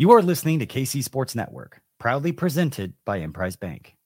You are listening to KC Sports Network, proudly presented by Emprise Bank.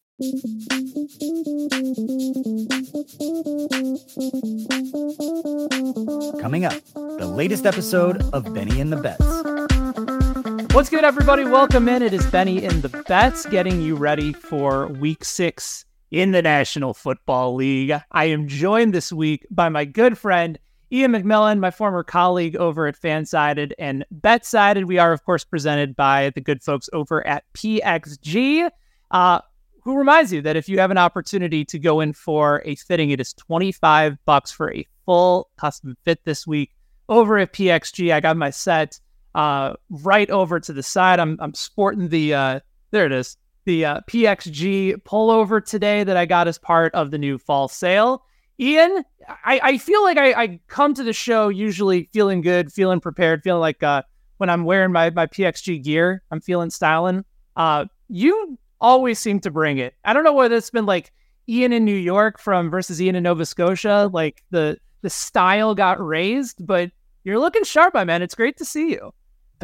Coming up, the latest episode of Benny and the Bets. What's good, everybody? Welcome in. It is Benny and the Bets getting you ready for week six in the National Football League. I am joined this week by my good friend, Iain MacMillan, my former colleague over at Fansided and BetSided. We are, of course, presented by the good folks over at PXG. Uh, who reminds you that if you have an opportunity to go in for a fitting, it is 25 bucks for a full custom fit this week over at PXG. I got my set uh, right over to the side. I'm, I'm sporting the, uh, there it is, the uh, PXG pullover today that I got as part of the new fall sale. Iain, I, I feel like I, I come to the show usually feeling good, feeling prepared, feeling like uh, when I'm wearing my, my PXG gear, I'm feeling styling. Uh, you always seem to bring it. I don't know whether it's been like Iain in New York from versus Iain in Nova Scotia, like the the style got raised, but you're looking sharp, my man. It's great to see you.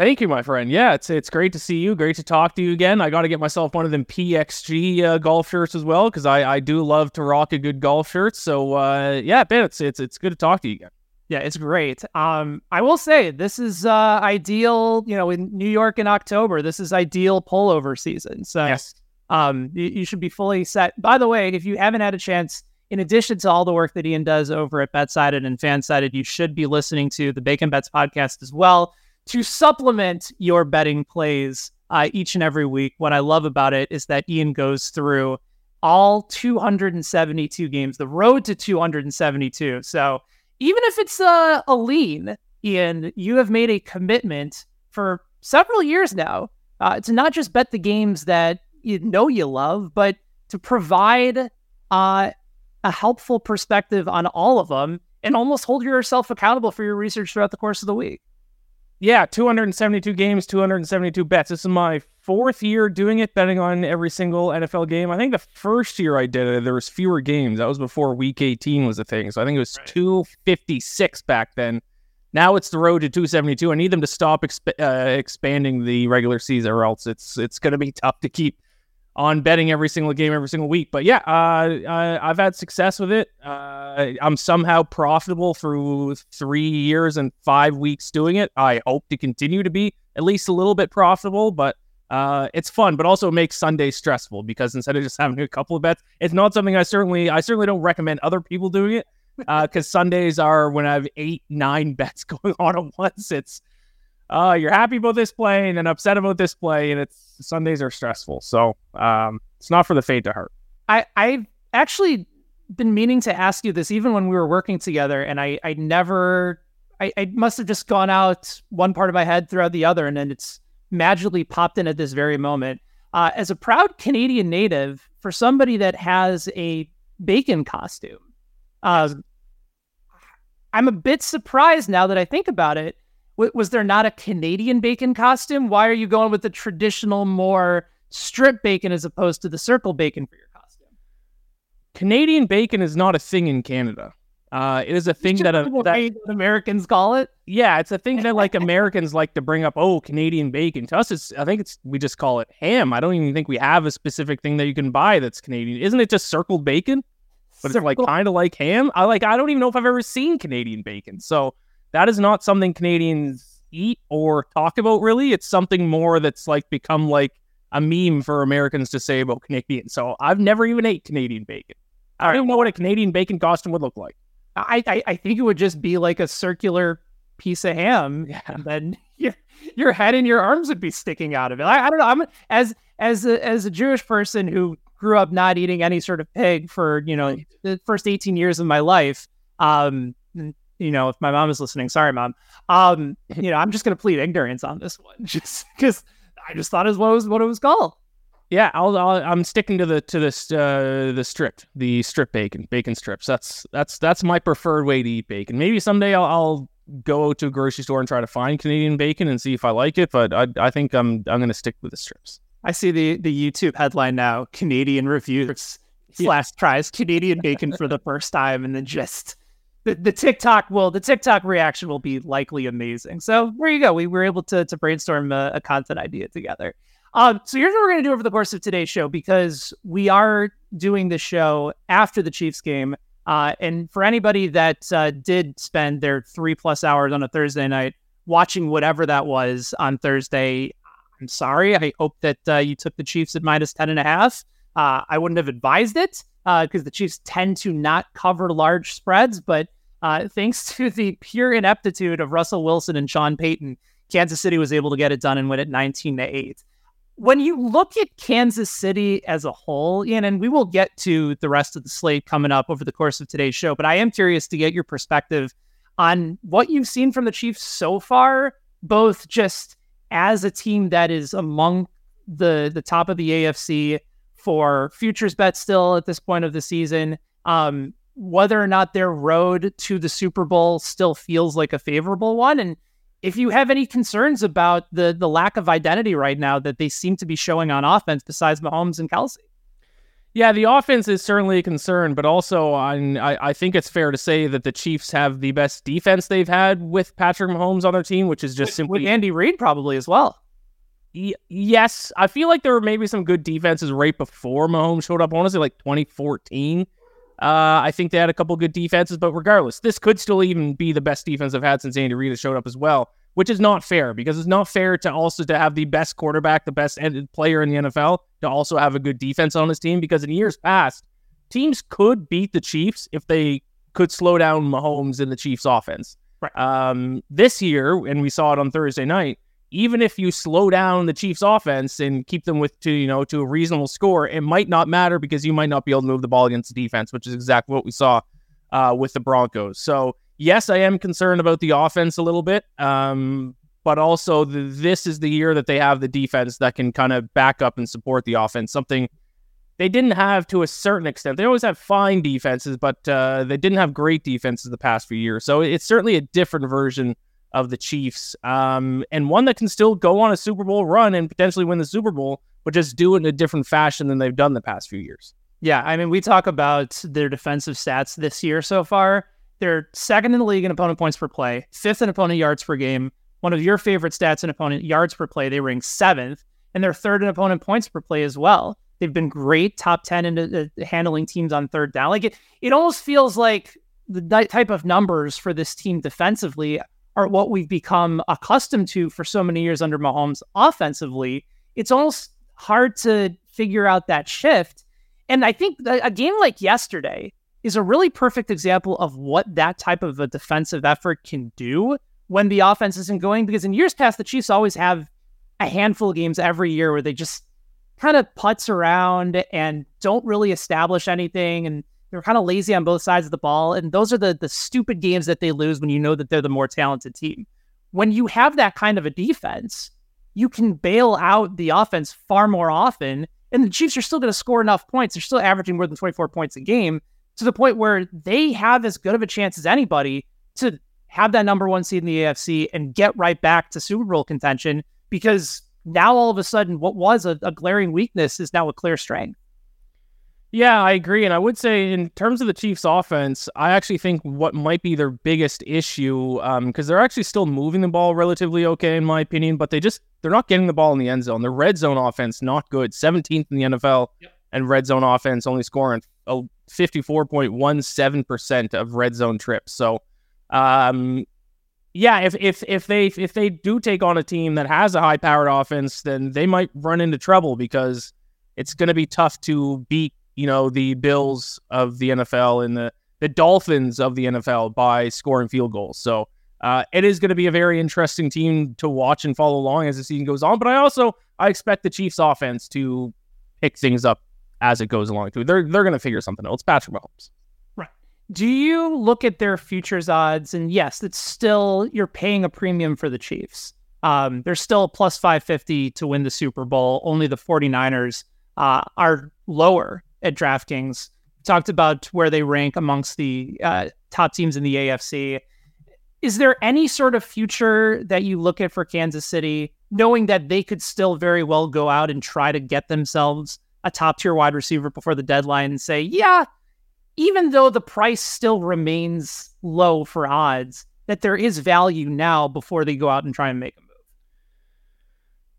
Thank you, my friend. Yeah, it's it's great to see you. Great to talk to you again. I got to get myself one of them PXG uh, golf shirts as well because I, I do love to rock a good golf shirt. So uh, yeah, Ben, it's it's it's good to talk to you again. Yeah, it's great. Um, I will say this is uh, ideal. You know, in New York in October, this is ideal pullover season. So yes, um, you, you should be fully set. By the way, if you haven't had a chance, in addition to all the work that Iain does over at BetSided and FanSided, you should be listening to the Bacon Bets podcast as well to supplement your betting plays uh, each and every week. What I love about it is that Iain goes through all 272 games, the road to 272. So even if it's a, a lean, Iain, you have made a commitment for several years now uh, to not just bet the games that you know you love, but to provide uh, a helpful perspective on all of them and almost hold yourself accountable for your research throughout the course of the week. Yeah, 272 games, 272 bets. This is my fourth year doing it, betting on every single NFL game. I think the first year I did it, there was fewer games. That was before Week 18 was a thing. So I think it was right. 256 back then. Now it's the road to 272. I need them to stop exp- uh, expanding the regular season, or else it's it's going to be tough to keep on betting every single game every single week. But yeah, uh, uh I've had success with it. Uh, I'm somehow profitable through three years and five weeks doing it. I hope to continue to be at least a little bit profitable, but uh, it's fun, but also makes Sunday stressful because instead of just having a couple of bets, it's not something I certainly I certainly don't recommend other people doing it because uh, Sundays are when I have eight nine bets going on at once. It's uh, you're happy about this play and then upset about this play, and it's Sundays are stressful. So um, it's not for the faint of heart. I I've actually been meaning to ask you this even when we were working together, and I I never I, I must have just gone out one part of my head throughout the other, and then it's magically popped in at this very moment. Uh, as a proud Canadian native, for somebody that has a bacon costume, uh, I'm a bit surprised now that I think about it w- was there not a Canadian bacon costume? Why are you going with the traditional, more strip bacon as opposed to the circle bacon for your costume? Canadian bacon is not a thing in Canada. Uh, it is a thing that, uh, that Americans call it. Yeah, it's a thing that like Americans like to bring up. Oh, Canadian bacon. To us, it's I think it's we just call it ham. I don't even think we have a specific thing that you can buy that's Canadian. Isn't it just circled bacon? But Circle. it's like kind of like ham. I like I don't even know if I've ever seen Canadian bacon. So that is not something Canadians eat or talk about really. It's something more that's like become like a meme for Americans to say about Canadian. So I've never even ate Canadian bacon. I don't even know what a Canadian bacon costume would look like. I, I, I think it would just be like a circular piece of ham, yeah. and then your your head and your arms would be sticking out of it. I, I don't know. I'm as as a, as a Jewish person who grew up not eating any sort of pig for you know the first 18 years of my life. Um, you know, if my mom is listening, sorry, mom. Um, you know, I'm just going to plead ignorance on this one, just because I just thought it was what it was what it was called. Yeah, I'll, i am sticking to the to this uh, the strip, the strip bacon, bacon strips. That's that's that's my preferred way to eat bacon. Maybe someday I'll, I'll go to a grocery store and try to find Canadian bacon and see if I like it. But I I think I'm I'm going to stick with the strips. I see the the YouTube headline now: Canadian reviews slash tries Canadian bacon for the first time, and then just the, the TikTok will the TikTok reaction will be likely amazing. So there you go. We were able to to brainstorm a, a content idea together. Um, so here's what we're going to do over the course of today's show because we are doing the show after the Chiefs game. Uh, and for anybody that uh, did spend their three plus hours on a Thursday night watching whatever that was on Thursday, I'm sorry. I hope that uh, you took the Chiefs at minus 10 and a half. Uh, I wouldn't have advised it because uh, the Chiefs tend to not cover large spreads. But uh, thanks to the pure ineptitude of Russell Wilson and Sean Payton, Kansas City was able to get it done and win it 19 to 8. When you look at Kansas City as a whole, Iain, and we will get to the rest of the slate coming up over the course of today's show, but I am curious to get your perspective on what you've seen from the Chiefs so far, both just as a team that is among the the top of the AFC for futures bets still at this point of the season. Um, whether or not their road to the Super Bowl still feels like a favorable one, and if you have any concerns about the the lack of identity right now that they seem to be showing on offense, besides Mahomes and Kelce. Yeah, the offense is certainly a concern, but also I, I think it's fair to say that the Chiefs have the best defense they've had with Patrick Mahomes on their team, which is just with, simply with Andy Reid probably as well. Y- yes, I feel like there were maybe some good defenses right before Mahomes showed up. I want to say like 2014. Uh, I think they had a couple good defenses, but regardless, this could still even be the best defense I've had since Andy Reid has showed up as well, which is not fair because it's not fair to also to have the best quarterback, the best player in the NFL, to also have a good defense on his team. Because in years past, teams could beat the Chiefs if they could slow down Mahomes in the Chiefs' offense. Right. Um, this year, and we saw it on Thursday night even if you slow down the Chiefs offense and keep them with to you know to a reasonable score, it might not matter because you might not be able to move the ball against the defense, which is exactly what we saw uh, with the Broncos. So yes, I am concerned about the offense a little bit, um, but also the, this is the year that they have the defense that can kind of back up and support the offense. Something they didn't have to a certain extent. They always have fine defenses, but uh, they didn't have great defenses the past few years. So it's certainly a different version of the Chiefs, um, and one that can still go on a Super Bowl run and potentially win the Super Bowl, but just do it in a different fashion than they've done the past few years. Yeah, I mean, we talk about their defensive stats this year so far. They're second in the league in opponent points per play, fifth in opponent yards per game. One of your favorite stats in opponent yards per play, they rank seventh, and they're third in opponent points per play as well. They've been great, top ten in uh, handling teams on third down. Like it, it almost feels like the type of numbers for this team defensively are what we've become accustomed to for so many years under Mahomes offensively, it's almost hard to figure out that shift. And I think a game like yesterday is a really perfect example of what that type of a defensive effort can do when the offense isn't going. Because in years past, the Chiefs always have a handful of games every year where they just kind of putz around and don't really establish anything. And they're kind of lazy on both sides of the ball. And those are the the stupid games that they lose when you know that they're the more talented team. When you have that kind of a defense, you can bail out the offense far more often. And the Chiefs are still going to score enough points. They're still averaging more than 24 points a game to the point where they have as good of a chance as anybody to have that number one seed in the AFC and get right back to Super Bowl contention because now all of a sudden what was a, a glaring weakness is now a clear strength. Yeah, I agree. And I would say, in terms of the Chiefs' offense, I actually think what might be their biggest issue, because um, they're actually still moving the ball relatively okay, in my opinion, but they just they're not getting the ball in the end zone. Their red zone offense not good, 17th in the NFL, yep. and red zone offense only scoring a 54.17% of red zone trips. So, um, yeah, if if if they if they do take on a team that has a high powered offense, then they might run into trouble because it's going to be tough to beat you know, the Bills of the NFL and the, the Dolphins of the NFL by scoring field goals. So uh, it is going to be a very interesting team to watch and follow along as the season goes on. But I also I expect the Chiefs offense to pick things up as it goes along too. They're they're going to figure something out. It's Patrick Mahomes. Right. Do you look at their futures odds and yes, it's still you're paying a premium for the Chiefs. Um, they're still plus 550 to win the Super Bowl. Only the 49ers uh, are lower at DraftKings. Talked about where they rank amongst the uh, top teams in the AFC. Is there any sort of future that you look at for Kansas City, knowing that they could still very well go out and try to get themselves a top tier wide receiver before the deadline and say, yeah, even though the price still remains low for odds, that there is value now before they go out and try and make a move.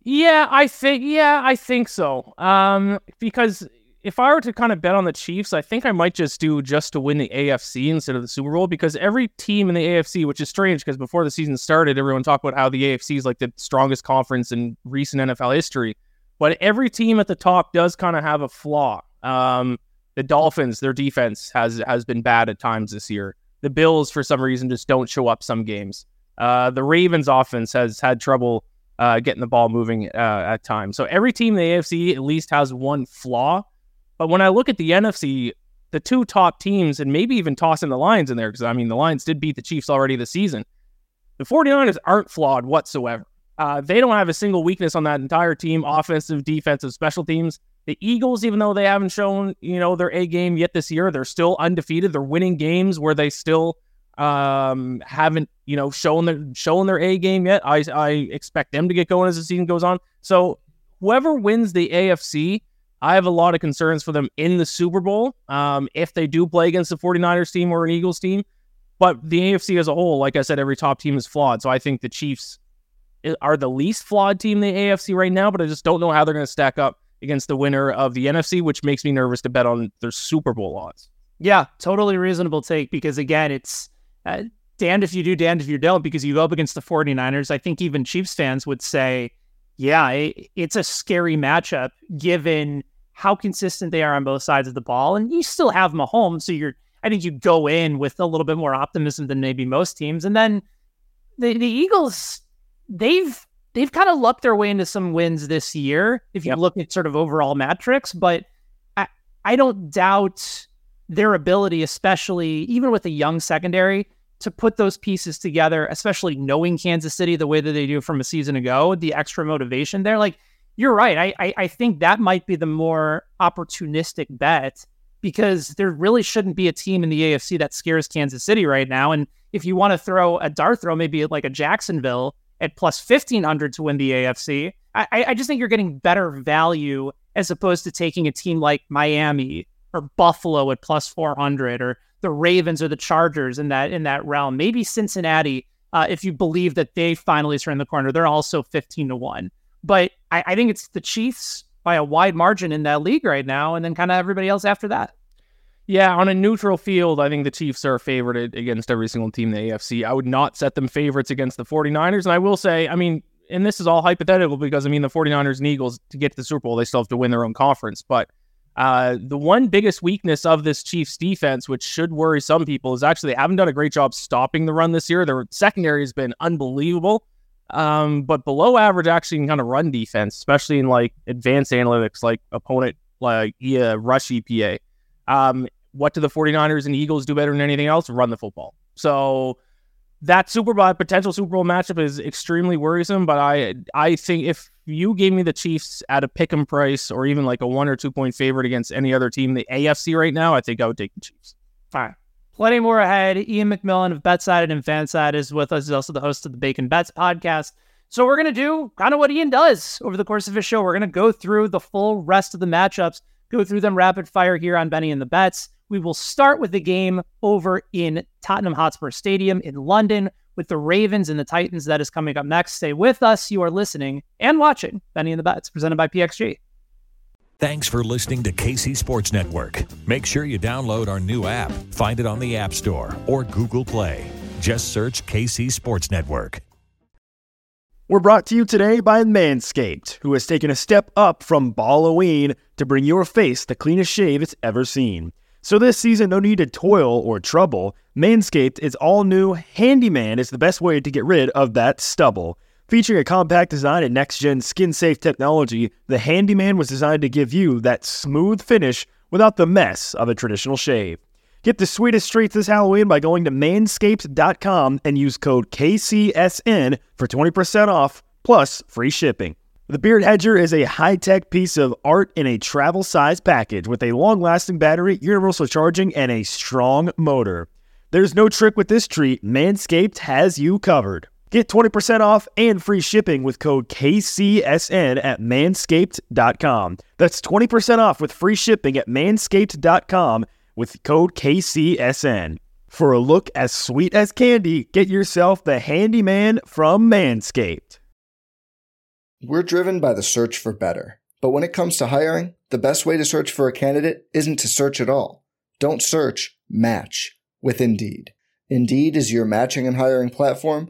Yeah, I think yeah, I think so. Um, because if I were to kind of bet on the Chiefs, I think I might just do just to win the AFC instead of the Super Bowl because every team in the AFC, which is strange because before the season started, everyone talked about how the AFC is like the strongest conference in recent NFL history. But every team at the top does kind of have a flaw. Um, the Dolphins, their defense has has been bad at times this year. The Bills, for some reason, just don't show up some games. Uh, the Ravens offense has had trouble uh, getting the ball moving uh, at times. So every team in the AFC at least has one flaw. But when I look at the NFC, the two top teams, and maybe even tossing the Lions in there, because I mean, the Lions did beat the Chiefs already this season. The 49ers aren't flawed whatsoever. Uh, they don't have a single weakness on that entire team offensive, defensive, special teams. The Eagles, even though they haven't shown, you know, their A game yet this year, they're still undefeated. They're winning games where they still um, haven't you know shown their shown their A game yet. I I expect them to get going as the season goes on. So whoever wins the AFC, I have a lot of concerns for them in the Super Bowl. Um, if they do play against the 49ers team or an Eagles team, but the AFC as a whole, like I said, every top team is flawed. So I think the Chiefs are the least flawed team in the AFC right now, but I just don't know how they're going to stack up against the winner of the NFC, which makes me nervous to bet on their Super Bowl odds. Yeah, totally reasonable take because again, it's uh, damned if you do, damned if you don't, because you go up against the 49ers. I think even Chiefs fans would say, yeah, it, it's a scary matchup given how consistent they are on both sides of the ball. And you still have Mahomes. So you're, I think you go in with a little bit more optimism than maybe most teams. And then the, the Eagles, they've, they've kind of lucked their way into some wins this year if you yep. look at sort of overall metrics, but I, I don't doubt their ability, especially even with a young secondary, to put those pieces together, especially knowing Kansas City the way that they do from a season ago, the extra motivation there. Like you're right. I, I, I think that might be the more opportunistic bet because there really shouldn't be a team in the AFC that scares Kansas City right now. And if you want to throw a dart throw, maybe like a Jacksonville at plus 1500 to win the AFC, I, I just think you're getting better value as opposed to taking a team like Miami or Buffalo at plus 400 or the Ravens or the Chargers in that in that realm. Maybe Cincinnati, uh, if you believe that they finally turn the corner, they're also 15 to 1. But I, I think it's the Chiefs by a wide margin in that league right now, and then kind of everybody else after that. Yeah, on a neutral field, I think the Chiefs are favored against every single team in the AFC. I would not set them favorites against the 49ers. And I will say, I mean, and this is all hypothetical because, I mean, the 49ers and Eagles, to get to the Super Bowl, they still have to win their own conference. But uh, the one biggest weakness of this Chiefs defense, which should worry some people, is actually they haven't done a great job stopping the run this year. Their secondary has been unbelievable, um, but below average actually in kind of run defense, especially in like advanced analytics like opponent like yeah, rush EPA. Um, what do the 49ers and Eagles do better than anything else? Run the football. So that Super Bowl potential Super Bowl matchup is extremely worrisome. But I I think if you gave me the Chiefs at a pick 'em price or even like a one or two point favorite against any other team the AFC right now, I think I would take the Chiefs. Right. Plenty more ahead. Iain MacMillan of BetSided and FanSided is with us. He's also the host of the Bacon Bets podcast. So we're going to do kind of what Iain does over the course of his show. We're going to go through the full rest of the matchups, go through them rapid fire here on Benny and the Bets. We will start with the game over in Tottenham Hotspur Stadium in London with the Ravens and the Titans. That is coming up next. Stay with us. You are listening and watching Benny and the Bets, presented by PXG. Thanks for listening to KC Sports Network. Make sure you download our new app. Find it on the App Store or Google Play. Just search KC Sports Network. We're brought to you today by Manscaped, who has taken a step up from Halloween to bring your face the cleanest shave it's ever seen. So this season, no need to toil or trouble. Manscaped is all new. Handyman is the best way to get rid of that stubble. Featuring a compact design and next gen skin safe technology, the Handyman was designed to give you that smooth finish without the mess of a traditional shave. Get the sweetest treats this Halloween by going to manscaped.com and use code KCSN for 20% off plus free shipping. The Beard Hedger is a high tech piece of art in a travel size package with a long lasting battery, universal charging, and a strong motor. There's no trick with this treat, Manscaped has you covered. Get 20% off and free shipping with code KCSN at manscaped.com. That's 20% off with free shipping at manscaped.com. with code KCSN. For a look as sweet as candy, get yourself the handyman from Manscaped. We're driven by the search for better. But when it comes to hiring, the best way to search for a candidate isn't to search at all. Don't search, match with Indeed. Indeed is your matching and hiring platform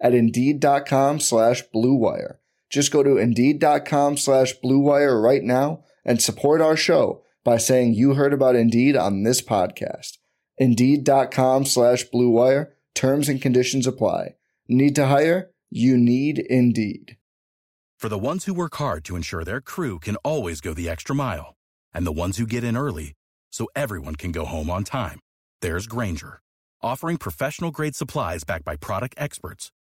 at Indeed.com slash BlueWire. Just go to Indeed.com slash BlueWire right now and support our show by saying you heard about Indeed on this podcast. Indeed.com slash BlueWire. Terms and conditions apply. Need to hire? You need Indeed. For the ones who work hard to ensure their crew can always go the extra mile, and the ones who get in early so everyone can go home on time, there's Grainger, offering professional grade supplies backed by product experts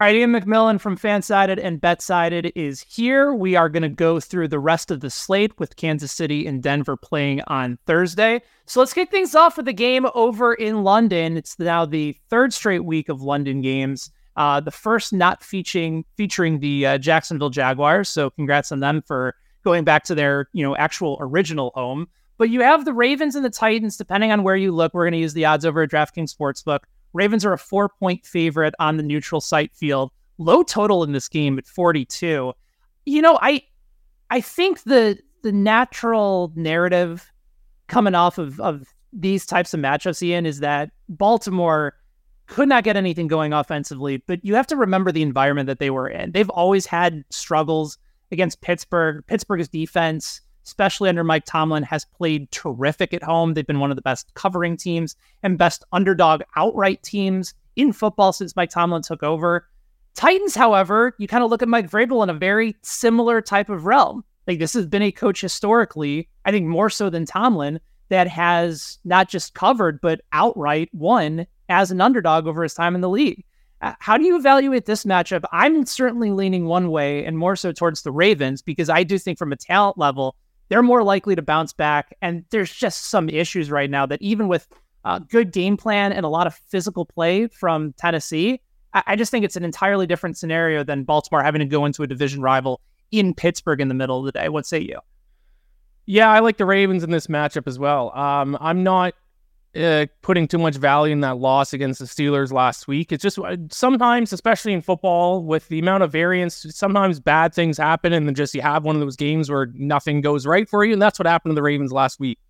All right, Iain MacMillan from Fansided and BetSided is here. We are going to go through the rest of the slate with Kansas City and Denver playing on Thursday. So let's kick things off with the game over in London. It's now the third straight week of London games. Uh, the first not featuring featuring the uh, Jacksonville Jaguars. So congrats on them for going back to their you know actual original home. But you have the Ravens and the Titans. Depending on where you look, we're going to use the odds over at DraftKings Sportsbook. Ravens are a four point favorite on the neutral site field. Low total in this game at 42. You know, I I think the the natural narrative coming off of, of these types of matchups, Iain, is that Baltimore could not get anything going offensively, but you have to remember the environment that they were in. They've always had struggles against Pittsburgh. Pittsburgh's defense especially under Mike Tomlin, has played terrific at home. They've been one of the best covering teams and best underdog outright teams in football since Mike Tomlin took over. Titans, however, you kind of look at Mike Vrabel in a very similar type of realm. Like this has been a coach historically, I think more so than Tomlin, that has not just covered but outright won as an underdog over his time in the league. Uh, how do you evaluate this matchup? I'm certainly leaning one way and more so towards the Ravens because I do think from a talent level, they're more likely to bounce back. And there's just some issues right now that even with a good game plan and a lot of physical play from Tennessee, I, I just think it's an entirely different scenario than Baltimore having to go into a division rival in Pittsburgh in the middle of the day. What say you? Yeah, I like the Ravens in this matchup as well. Um, I'm not uh, putting too much value in that loss against the Steelers last week. It's just uh, sometimes, especially in football, with the amount of variance, sometimes bad things happen, and then just you have one of those games where nothing goes right for you, and that's what happened to the Ravens last week.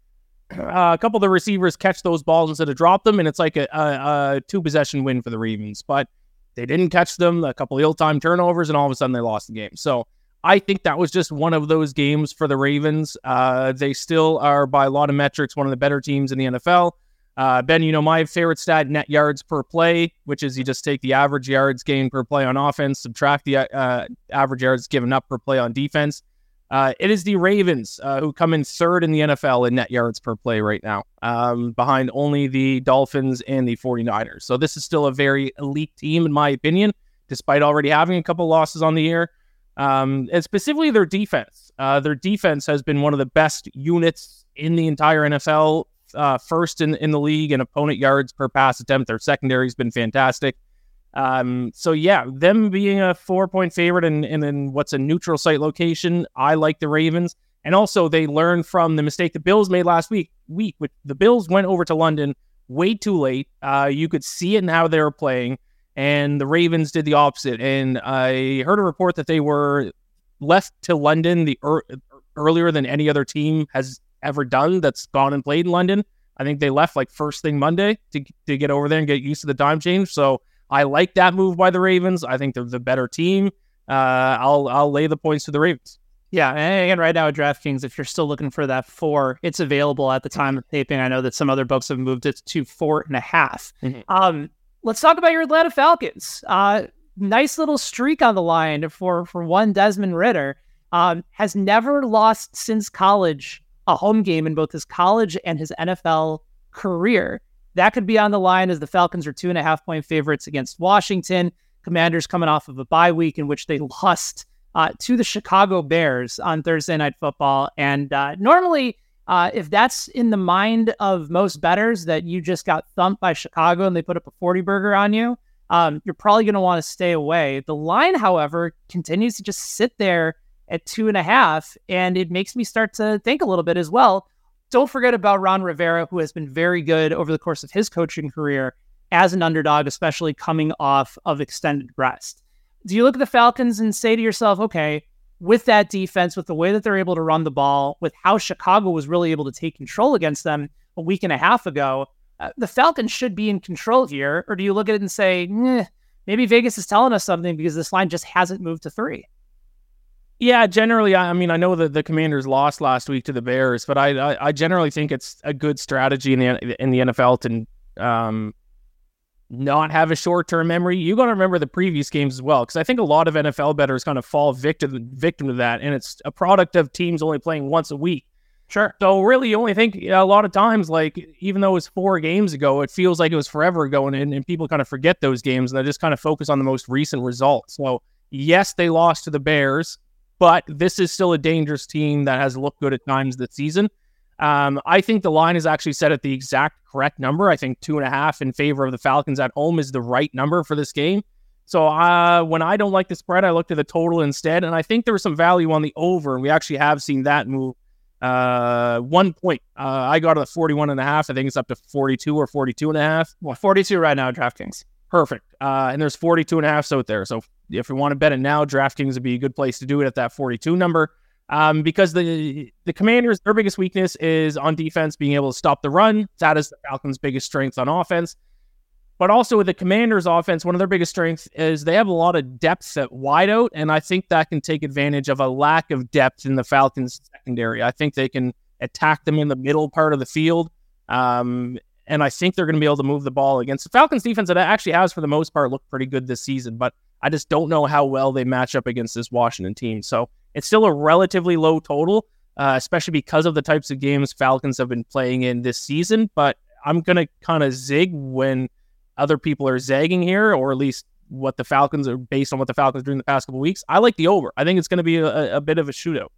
Uh, a couple of the receivers catch those balls instead of drop them, and it's like a, a, a two possession win for the Ravens. But they didn't catch them. A couple of ill timed turnovers, and all of a sudden they lost the game. So I think that was just one of those games for the Ravens. Uh, they still are, by a lot of metrics, one of the better teams in the NFL. Uh, ben, you know, my favorite stat, net yards per play, which is you just take the average yards gained per play on offense, subtract the uh, average yards given up per play on defense. Uh, it is the Ravens uh, who come in third in the NFL in net yards per play right now, um, behind only the Dolphins and the 49ers. So this is still a very elite team, in my opinion, despite already having a couple losses on the year. Um, and specifically their defense. Uh, their defense has been one of the best units in the entire NFL uh, first in, in the league in opponent yards per pass attempt. Their secondary has been fantastic. Um, so yeah, them being a four point favorite and in, in what's a neutral site location, I like the Ravens. And also they learned from the mistake the Bills made last week. Week the Bills went over to London way too late. Uh, you could see it in how they were playing, and the Ravens did the opposite. And I heard a report that they were left to London the er- earlier than any other team has ever done that's gone and played in London. I think they left like first thing Monday to, to get over there and get used to the time change. So I like that move by the Ravens. I think they're the better team. Uh, I'll I'll lay the points to the Ravens. Yeah, and again, right now at DraftKings, if you're still looking for that four, it's available at the time of taping. I know that some other books have moved it to four and a half. Mhm. Um, let's talk about your Atlanta Falcons. Uh, nice little streak on the line for for one Desmond Ridder. Um, has never lost since college a home game in both his college and his NFL career. That could be on the line as the Falcons are two and a half point favorites against Washington. Commanders coming off of a bye week in which they lost uh, to the Chicago Bears on Thursday Night Football. And uh, normally, uh, if that's in the mind of most betters that you just got thumped by Chicago and they put up a 40 burger on you, um, you're probably going to want to stay away. The line, however, continues to just sit there at two and a half. And it makes me start to think a little bit as well. Don't forget about Ron Rivera, who has been very good over the course of his coaching career as an underdog, especially coming off of extended rest. Do you look at the Falcons and say to yourself, okay, with that defense, with the way that they're able to run the ball, with how Chicago was really able to take control against them a week and a half ago, uh, the Falcons should be in control here? Or do you look at it and say, maybe Vegas is telling us something because this line just hasn't moved to three? Yeah, generally, I mean, I know that the Commanders lost last week to the Bears, but I, I, I generally think it's a good strategy in the in the NFL to um, not have a short term memory. You got to remember the previous games as well, because I think a lot of NFL bettors kind of fall victim victim to that, and it's a product of teams only playing once a week. Sure. So really, you only think you know, a lot of times, like even though it was four games ago, it feels like it was forever ago, and, and people kind of forget those games, and they just kind of focus on the most recent results. So yes, they lost to the Bears, but this is still a dangerous team that has looked good at times this season. Um, I think the line is actually set at the exact correct number. I think two and a half in favor of the Falcons at home is the right number for this game. So uh, when I don't like the spread, I looked at the total instead, and I think there was some value on the over, and we actually have seen that move uh, one point. Uh, I got it at 41 and a half. I think it's up to 42 or 42 and a half. Well, 42 right now at DraftKings. Perfect. Uh, and there's 42 and a half out there. So if you want to bet it now, DraftKings would be a good place to do it at that 42 number. Um, because the the Commanders, their biggest weakness is on defense, being able to stop the run. That is the Falcons' biggest strength on offense. But also with the Commanders' offense, one of their biggest strengths is they have a lot of depth at wideout, and I think that can take advantage of a lack of depth in the Falcons' secondary. I think they can attack them in the middle part of the field, um, and I think they're going to be able to move the ball against the Falcons' defense that actually has, for the most part, looked pretty good this season. But I just don't know how well they match up against this Washington team. So it's still a relatively low total, uh, especially because of the types of games Falcons have been playing in this season. But I'm going to kind of zig when other people are zagging here, or at least what the Falcons are based on what the Falcons are doing the past couple weeks. I like the over. I think it's going to be a, a bit of a shootout.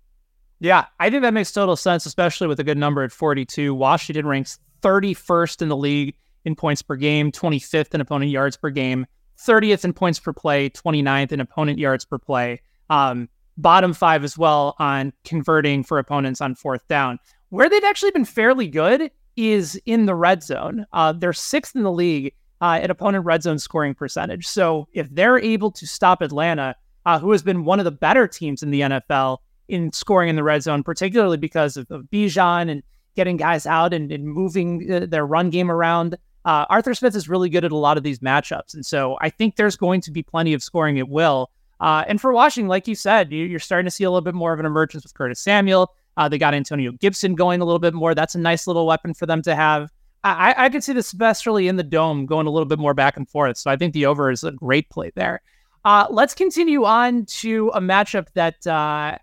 Yeah, I think that makes total sense, especially with a good number at 42. Washington ranks 31st in the league in points per game, 25th in opponent yards per game, 30th in points per play, 29th in opponent yards per play. Um, bottom five as well on converting for opponents on fourth down. Where they've actually been fairly good is in the red zone. Uh, they're sixth in the league uh, at opponent red zone scoring percentage. So if they're able to stop Atlanta, uh, who has been one of the better teams in the NFL in scoring in the red zone, particularly because of, of Bijan and getting guys out and, and moving uh, their run game around. Uh, Arthur Smith is really good at a lot of these matchups. And so I think there's going to be plenty of scoring at will. Uh, and for Washington, like you said, you, are starting to see a little bit more of an emergence with Curtis Samuel. Uh, they got Antonio Gibson going a little bit more. That's a nice little weapon for them to have. I, I could see this especially in the dome going a little bit more back and forth. So I think the over is a great play there. Uh, let's continue on to a matchup that uh,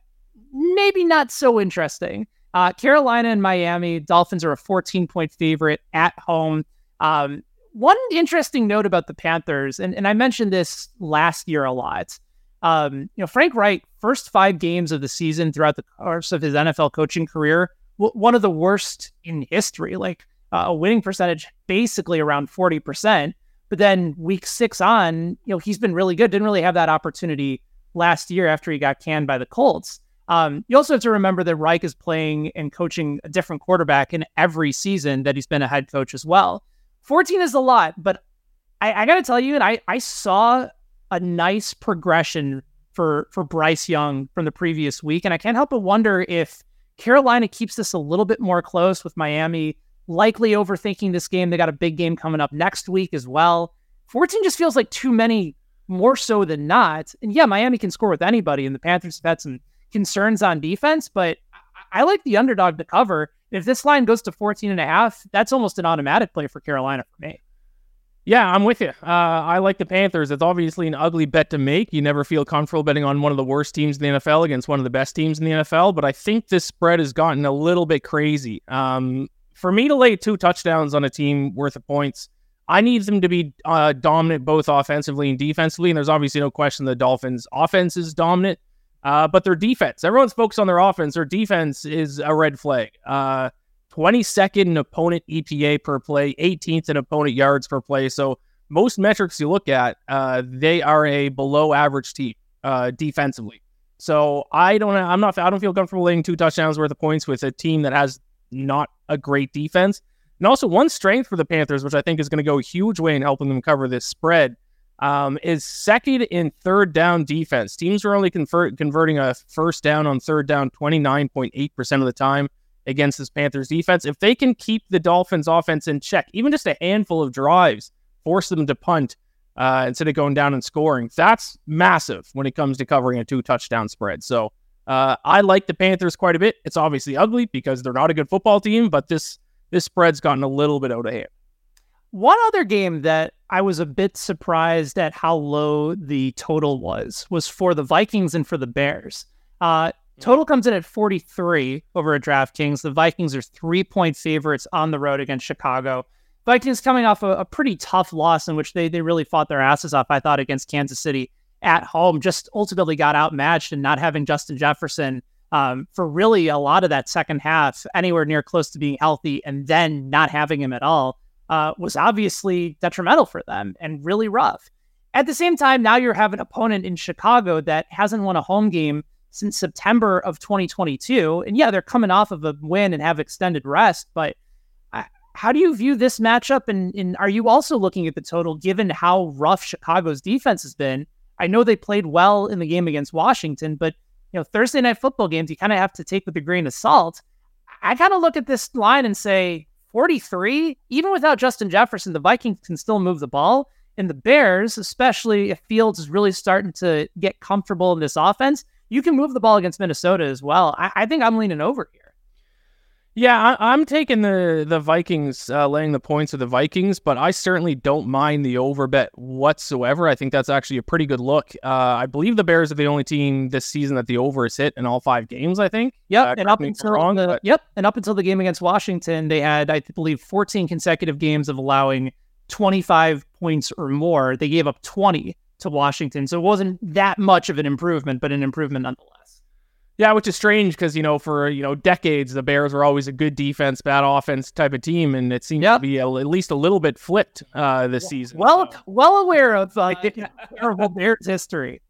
maybe not so interesting. Uh, Carolina and Miami Dolphins are a 14 point favorite at home. Um, one interesting note about the Panthers, and, and I mentioned this last year a lot. Um, you know, Frank Reich, first five games of the season throughout the course of his NFL coaching career, w- one of the worst in history. Like uh, a winning percentage basically around 40%. But then week six on, you know, he's been really good. Didn't really have that opportunity last year after he got canned by the Colts. Um, you also have to remember that Reich is playing and coaching a different quarterback in every season that he's been a head coach as well. 14 is a lot, but I, I got to tell you, and I, I saw a nice progression for for Bryce Young from the previous week, and I can't help but wonder if Carolina keeps this a little bit more close with Miami likely overthinking this game. They got a big game coming up next week as well. 14 just feels like too many more so than not. And yeah, Miami can score with anybody, and the Panthers have had some concerns on defense, but I like the underdog to cover. If this line goes to 14 and a half, that's almost an automatic play for Carolina for me. Yeah, I'm with you. Uh, I like the Panthers. It's obviously an ugly bet to make. You never feel comfortable betting on one of the worst teams in the NFL against one of the best teams in the NFL, but I think this spread has gotten a little bit crazy. Um, for me to lay two touchdowns on a team worth of points, I need them to be uh, dominant both offensively and defensively. And there's obviously no question the Dolphins' offense is dominant, uh, but their defense, everyone's focused on their offense. Their defense is a red flag. Uh, 22nd in opponent EPA per play, 18th in opponent yards per play. So most metrics you look at, uh, they are a below average team uh, defensively. So I don't, I'm not, I don't feel comfortable laying two touchdowns worth of points with a team that has not a great defense. And also one strength for the Panthers, which I think is going to go a huge way in helping them cover this spread, um, is second in third down defense. Teams are only convert, converting a first down on third down 29.8% of the time against this Panthers defense. If they can keep the Dolphins offense in check, even just a handful of drives, force them to punt uh, instead of going down and scoring, that's massive when it comes to covering a two touchdown spread. So uh, I like the Panthers quite a bit. It's obviously ugly because they're not a good football team, but this this spread's gotten a little bit out of hand. One other game that I was a bit surprised at how low the total was was for the Vikings and for the Bears. Uh, Total comes in at 43 over at DraftKings. The Vikings are three point favorites on the road against Chicago. Vikings coming off a, a, pretty tough loss in which they, they really fought their asses off, I thought, against Kansas City at home. Just ultimately got outmatched and not having Justin Jefferson um, for really a lot of that second half, anywhere near close to being healthy, and then not having him at all uh, was obviously detrimental for them and really rough. At the same time, now you have an opponent in Chicago that hasn't won a home game since September of 2022. And yeah, they're coming off of a win and have extended rest, but uh, how do you view this matchup? And, and are you also looking at the total given how rough Chicago's defense has been? I know they played well in the game against Washington, but you know, Thursday night football games, you kind of have to take with a grain of salt. I kind of look at this line and say 43, even without Justin Jefferson, the Vikings can still move the ball. And the Bears, especially if Fields is really starting to get comfortable in this offense, you can move the ball against Minnesota as well. I, I think I'm leaning over here. Yeah, I, am taking the the Vikings, uh, laying the points of the Vikings, but I certainly don't mind the over bet whatsoever. I think that's actually a pretty good look. Uh, I believe the Bears are the only team this season that the over is hit in all five games. I think. Yep, uh, and up until wrong, the, but... yep, and up until the game against Washington, they had I believe 14 consecutive games of allowing 25 points or more. They gave up 20 to Washington. So it wasn't that much of an improvement, but an improvement nonetheless. Yeah, which is strange because you know for you know decades the Bears were always a good defense, bad offense type of team, and it seems yep. to be a, at least a little bit flipped uh, this season. Well, so. well aware of uh, terrible Bears history.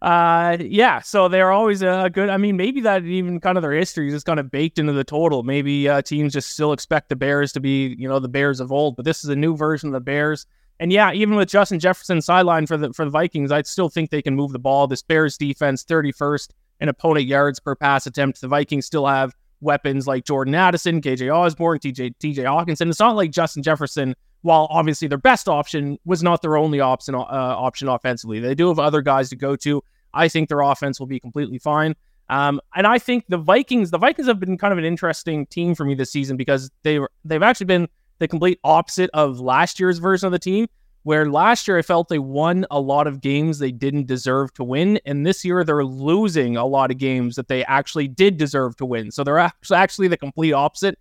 Uh, yeah, so they're always a good. I mean, maybe that even kind of their history is kind of baked into the total. Maybe uh, teams just still expect the Bears to be, you know, the Bears of old, but this is a new version of the Bears. And yeah, even with Justin Jefferson sideline for the for the Vikings, I still think they can move the ball. This Bears defense, 31st in opponent yards per pass attempt. The Vikings still have weapons like Jordan Addison, KJ Osborn, TJ TJ Hockenson. It's not like Justin Jefferson, while obviously their best option, was not their only option uh, option offensively. They do have other guys to go to. I think their offense will be completely fine. Um, and I think the Vikings, the Vikings have been kind of an interesting team for me this season because they they've actually been the complete opposite of last year's version of the team, where last year I felt they won a lot of games they didn't deserve to win. And this year they're losing a lot of games that they actually did deserve to win. So they're actually the complete opposite.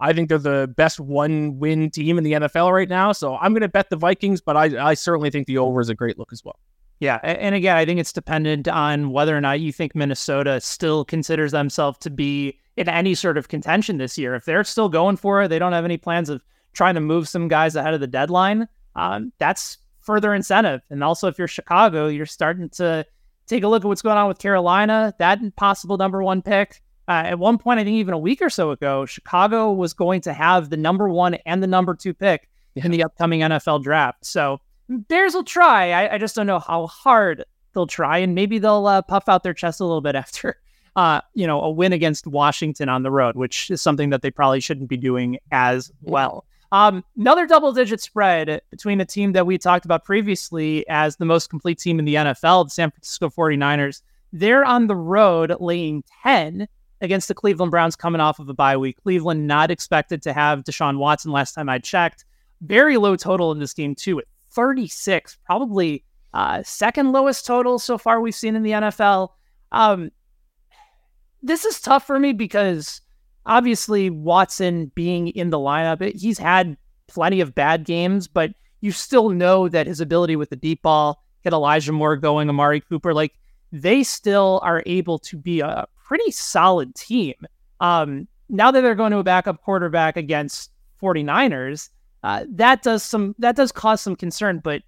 I think they're the best one win team in the NFL right now. So I'm going to bet the Vikings, but I, I certainly think the over is a great look as well. Yeah. And again, I think it's dependent on whether or not you think Minnesota still considers themselves to be in any sort of contention this year. If they're still going for it, they don't have any plans of trying to move some guys ahead of the deadline, um, that's further incentive. And also, if you're Chicago, you're starting to take a look at what's going on with Carolina, that possible number one pick. Uh, at one point, I think even a week or so ago, Chicago was going to have the number one and the number two pick yeah. in the upcoming NFL draft. So Bears will try. I, I, just don't know how hard they'll try, and maybe they'll uh, puff out their chest a little bit after, uh, you know, a win against Washington on the road, which is something that they probably shouldn't be doing as well. Um, another double digit spread between a team that we talked about previously as the most complete team in the NFL, the San Francisco 49ers, They're on the road laying 10 against the Cleveland Browns coming off of a bye week. Cleveland not expected to have Deshaun Watson last time I checked. Very low total in this game, too, at 36, probably uh, second lowest total so far we've seen in the NFL. Um, this is tough for me because obviously Watson being in the lineup, he's had plenty of bad games, but you still know that his ability with the deep ball, get Elijah Moore going, Amari Cooper, like they still are able to be a pretty solid team. Um, now that they're going to a backup quarterback against 49ers, uh, that does some that does cause some concern. But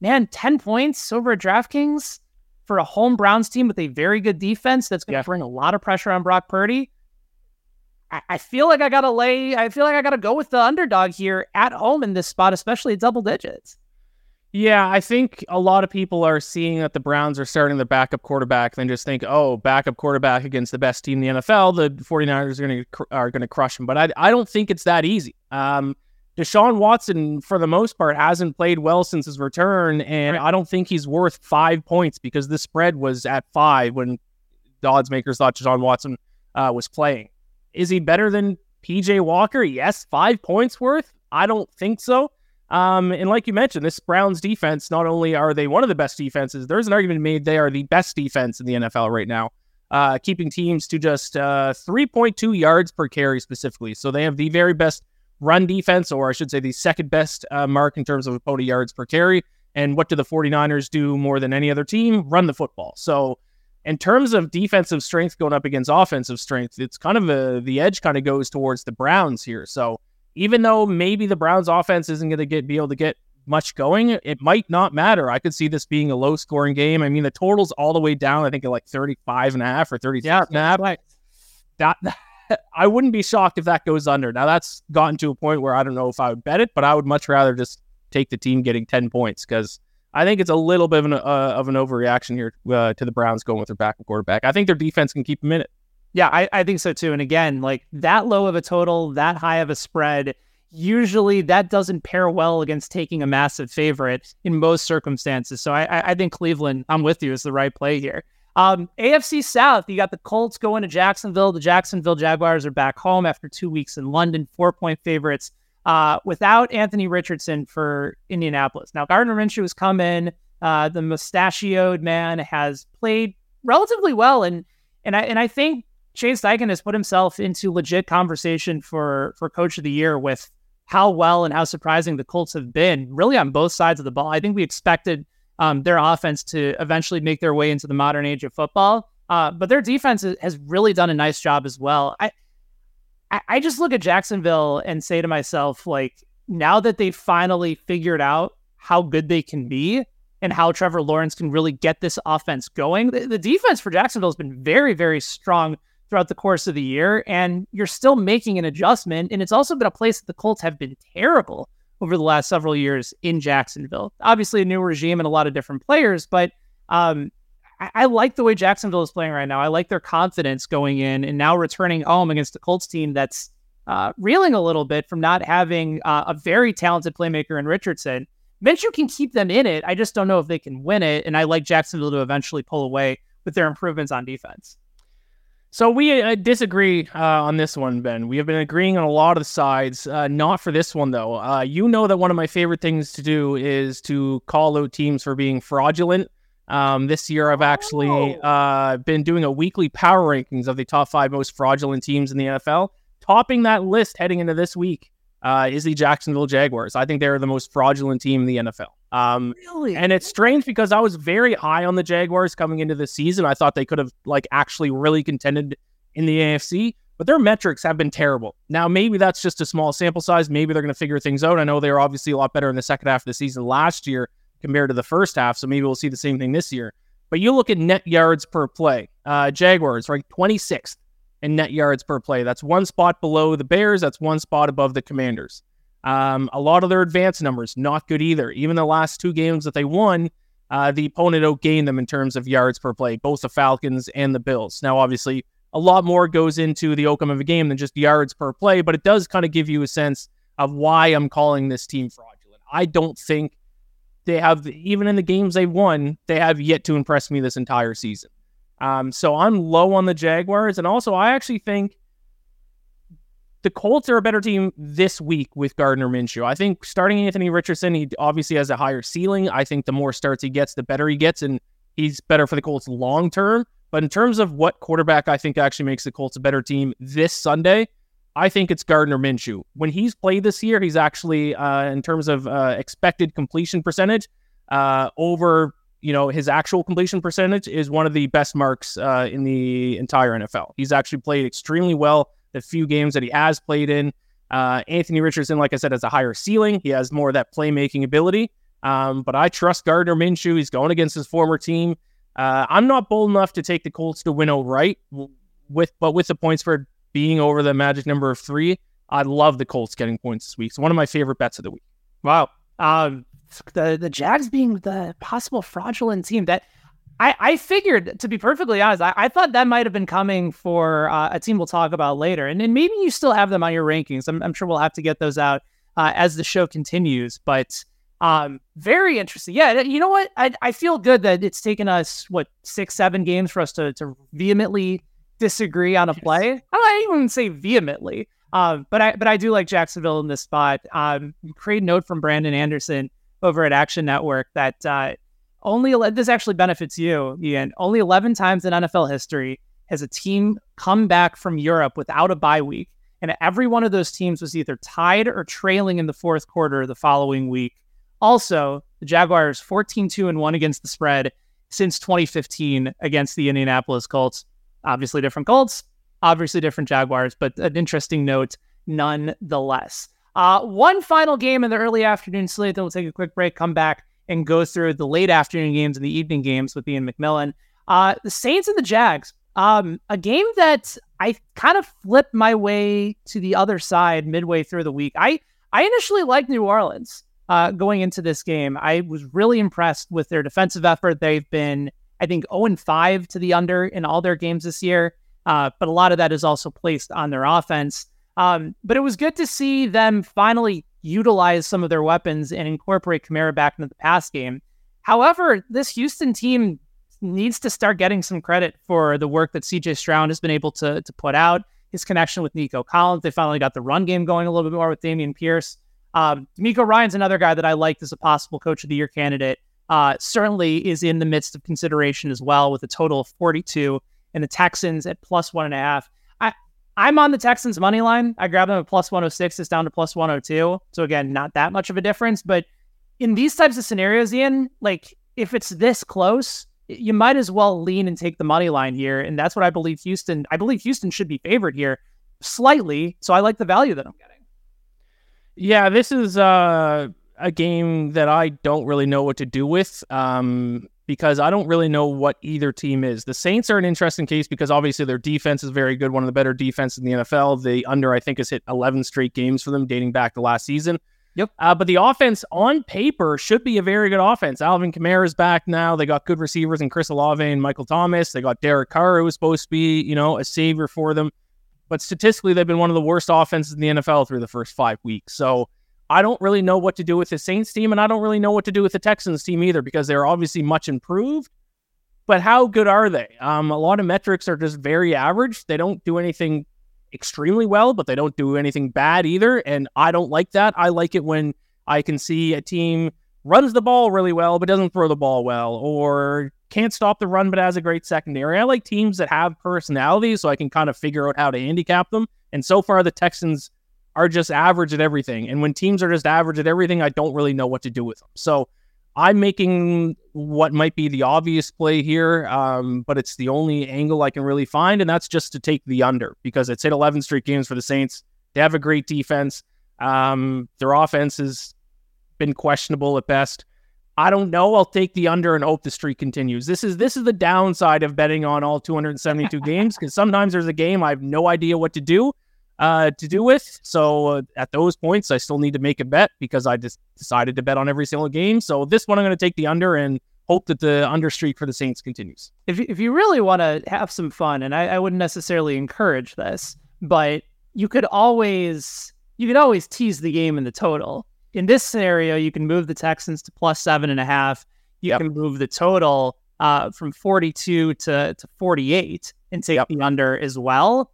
man, 10 points over at DraftKings for a home Browns team with a very good defense that's going to yeah. bring a lot of pressure on Brock Purdy. I, I feel like I gotta lay. I feel like I gotta go with the underdog here at home in this spot, especially at double digits. Yeah, I think a lot of people are seeing that the Browns are starting the backup quarterback, and just think, oh, backup quarterback against the best team in the NFL, the 49ers are going to are going to crush them. But I, I don't think it's that easy. Um, Deshaun Watson, for the most part, hasn't played well since his return, and right. I don't think he's worth five points because the spread was at five when the odds makers thought Deshaun Watson uh, was playing. Is he better than PJ Walker? Yes, five points worth. I don't think so. Um, and like you mentioned, this Browns defense, not only are they one of the best defenses, there's an argument made they are the best defense in the NFL right now, uh, keeping teams to just uh, 3.2 yards per carry specifically. So they have the very best run defense, or I should say the second best uh, mark in terms of opponent yards per carry. And what do the 49ers do more than any other team? Run the football. So in terms of defensive strength going up against offensive strength, it's kind of a, the edge kind of goes towards the Browns here. So even though maybe the Browns offense isn't going to get be able to get much going, it might not matter. I could see this being a low scoring game. I mean, the total's all the way down, I think at like 35 and a half or 36 yeah, and a half. Right. That, I wouldn't be shocked if that goes under. Now that's gotten to a point where I don't know if I would bet it, but I would much rather just take the team getting 10 points because I think it's a little bit of an, uh, of an overreaction here uh, to the Browns going with their backup quarterback. I think their defense can keep them in it. Yeah, I, I think so too. And again, like that low of a total, that high of a spread, usually that doesn't pair well against taking a massive favorite in most circumstances. So I, I think Cleveland, I'm with you, is the right play here. Um, AFC South, you got the Colts going to Jacksonville. The Jacksonville Jaguars are back home after two weeks in London, four point favorites uh, without Anthony Richardson for Indianapolis. Now, Gardner Minshew has come in. Uh, the mustachioed man has played relatively well, and and I and I think Shane Steichen has put himself into legit conversation for for Coach of the Year with how well and how surprising the Colts have been, really on both sides of the ball. I think we expected um, their offense to eventually make their way into the modern age of football, uh, but their defense has really done a nice job as well. I I, just look at Jacksonville and say to myself, like, now that they've finally figured out how good they can be and how Trevor Lawrence can really get this offense going, the, the defense for Jacksonville has been very, very strong throughout the course of the year. And you're still making an adjustment. And it's also been a place that the Colts have been terrible over the last several years in Jacksonville. Obviously, a new regime and a lot of different players, but um, I, like the way Jacksonville is playing right now. I like their confidence going in and now returning home against the Colts team that's uh, reeling a little bit from not having uh, a very talented playmaker in Richardson. Minshew can keep them in it. I just don't know if they can win it. And I like Jacksonville to eventually pull away with their improvements on defense. So we uh, disagree uh, on this one, Ben. We have been agreeing on a lot of the sides, uh, not for this one though. Uh, you know that one of my favorite things to do is to call out teams for being fraudulent. Um, this year, I've actually oh. uh, been doing a weekly power rankings of the top five most fraudulent teams in the NFL. Topping that list heading into this week uh, is the Jacksonville Jaguars. I think they're the most fraudulent team in the NFL. Um, really? And it's strange because I was very high on the Jaguars coming into the season. I thought they could have like actually really contended in the AFC, but their metrics have been terrible. Now, maybe that's just a small sample size. Maybe they're going to figure things out. I know they were obviously a lot better in the second half of the season last year compared to the first half. So maybe we'll see the same thing this year. But you look at net yards per play. Uh, Jaguars ranked 26th in net yards per play. That's one spot below the Bears. That's one spot above the Commanders. Um, a lot of their advanced numbers not good either. Even the last two games that they won, uh, the opponent outgained them in terms of yards per play, both the Falcons and the Bills. Now, obviously, a lot more goes into the outcome of a game than just yards per play, but it does kind of give you a sense of why I'm calling this team fraudulent. I don't think they have even in the games they've won, they have yet to impress me this entire season. Um, so I'm low on the Jaguars, and also I actually think the Colts are a better team this week with Gardner Minshew. I think starting Anthony Richardson, he obviously has a higher ceiling. I think the more starts he gets, the better he gets, and he's better for the Colts long term. But in terms of what quarterback I think actually makes the Colts a better team this Sunday, I think it's Gardner Minshew. When he's played this year, he's actually, uh, in terms of uh, expected completion percentage, uh, over you know his actual completion percentage is one of the best marks uh, in the entire NFL. He's actually played extremely well the few games that he has played in. Uh, Anthony Richardson, like I said, has a higher ceiling. He has more of that playmaking ability. Um, but I trust Gardner Minshew. He's going against his former team. Uh, I'm not bold enough to take the Colts to win outright, with but with the points for being over the magic number of three, I love the Colts getting points this week. It's one of my favorite bets of the week. Wow. Um, the the Jags being the possible fraudulent team that I, I figured, to be perfectly honest, I, I thought that might have been coming for uh, a team we'll talk about later. And, and maybe you still have them on your rankings. I'm, I'm sure we'll have to get those out uh, as the show continues. But um, very interesting. Yeah, you know what? I, I feel good that it's taken us, what, six, seven games for us to, to vehemently disagree on a play. I don't even say vehemently. Um, but I but I do like Jacksonville in this spot. Um, great note from Brandon Anderson over at Action Network that uh, only this actually benefits you, Iain. Only 11 times in NFL history has a team come back from Europe without a bye week, and every one of those teams was either tied or trailing in the fourth quarter the following week. Also, the Jaguars 14-2 and 1 against the spread since 2015 against the Indianapolis Colts. Obviously different Colts, obviously different Jaguars, but an interesting note nonetheless. Uh, one final game in the early afternoon slate, then we'll take a quick break, come back and go through the late afternoon games and the evening games with Iain MacMillan. Uh, the Saints and the Jags, um, a game that I kind of flipped my way to the other side midway through the week. I I initially liked New Orleans uh, going into this game. I was really impressed with their defensive effort. They've been, I think, 0 5 to the under in all their games this year. Uh, but a lot of that is also placed on their offense. Um, but it was good to see them finally utilize some of their weapons and incorporate Kamara back into the pass game. However, this Houston team needs to start getting some credit for the work that CJ Stroud has been able to, to put out, his connection with Nico Collins. They finally got the run game going a little bit more with Dameon Pierce. Um, DeMeco Ryans another guy that I liked as a possible coach of the year candidate. Uh, certainly is in the midst of consideration as well with a total of 42 and the Texans at plus one and a half. I'm on the Texans money line. I grabbed them at plus 106. It's down to plus 102. So again, not that much of a difference. But in these types of scenarios, Iain, like if it's this close, you might as well lean and take the money line here. And that's what I believe Houston. I believe Houston should be favored here slightly. So I like the value that I'm getting. Yeah, this is uh, a game that I don't really know what to do with. Um, because I don't really know what either team is. The Saints are an interesting case because obviously their defense is very good, one of the better defenses in the NFL. The under, I think, has hit 11 straight games for them dating back to last season. Yep. Uh, but the offense on paper should be a very good offense. Alvin Kamara is back now. They got good receivers in Chris Olave and Michael Thomas. They got Derek Carr, who was supposed to be, you know, a savior for them. But statistically, they've been one of the worst offenses in the NFL through the first five weeks. So I don't really know what to do with the Saints team, and I don't really know what to do with the Texans team either because they're obviously much improved. But how good are they? Um, a lot of metrics are just very average. They don't do anything extremely well, but they don't do anything bad either. And I don't like that. I like it when I can see a team runs the ball really well, but doesn't throw the ball well, or can't stop the run, but has a great secondary. I like teams that have personalities so I can kind of figure out how to handicap them. And so far, the Texans are just average at everything. And when teams are just average at everything, I don't really know what to do with them. So I'm making what might be the obvious play here, um, but it's the only angle I can really find, and that's just to take the under because it's hit 11 straight games for the Saints. They have a great defense. Um, their offense has been questionable at best. I don't know. I'll take the under and hope the streak continues. This is this is the downside of betting on all 272 games because sometimes there's a game I have no idea what to do, uh, to do with. So uh, at those points, I still need to make a bet because I just decided to bet on every single game. So this one, I'm going to take the under and hope that the under streak for the Saints continues. If if you really want to have some fun, and I, I wouldn't necessarily encourage this, but you could always you could always tease the game in the total. In this scenario, you can move the Texans to plus seven and a half. You yep. can move the total uh, from 42 to, to 48 and take Yep. the under as well.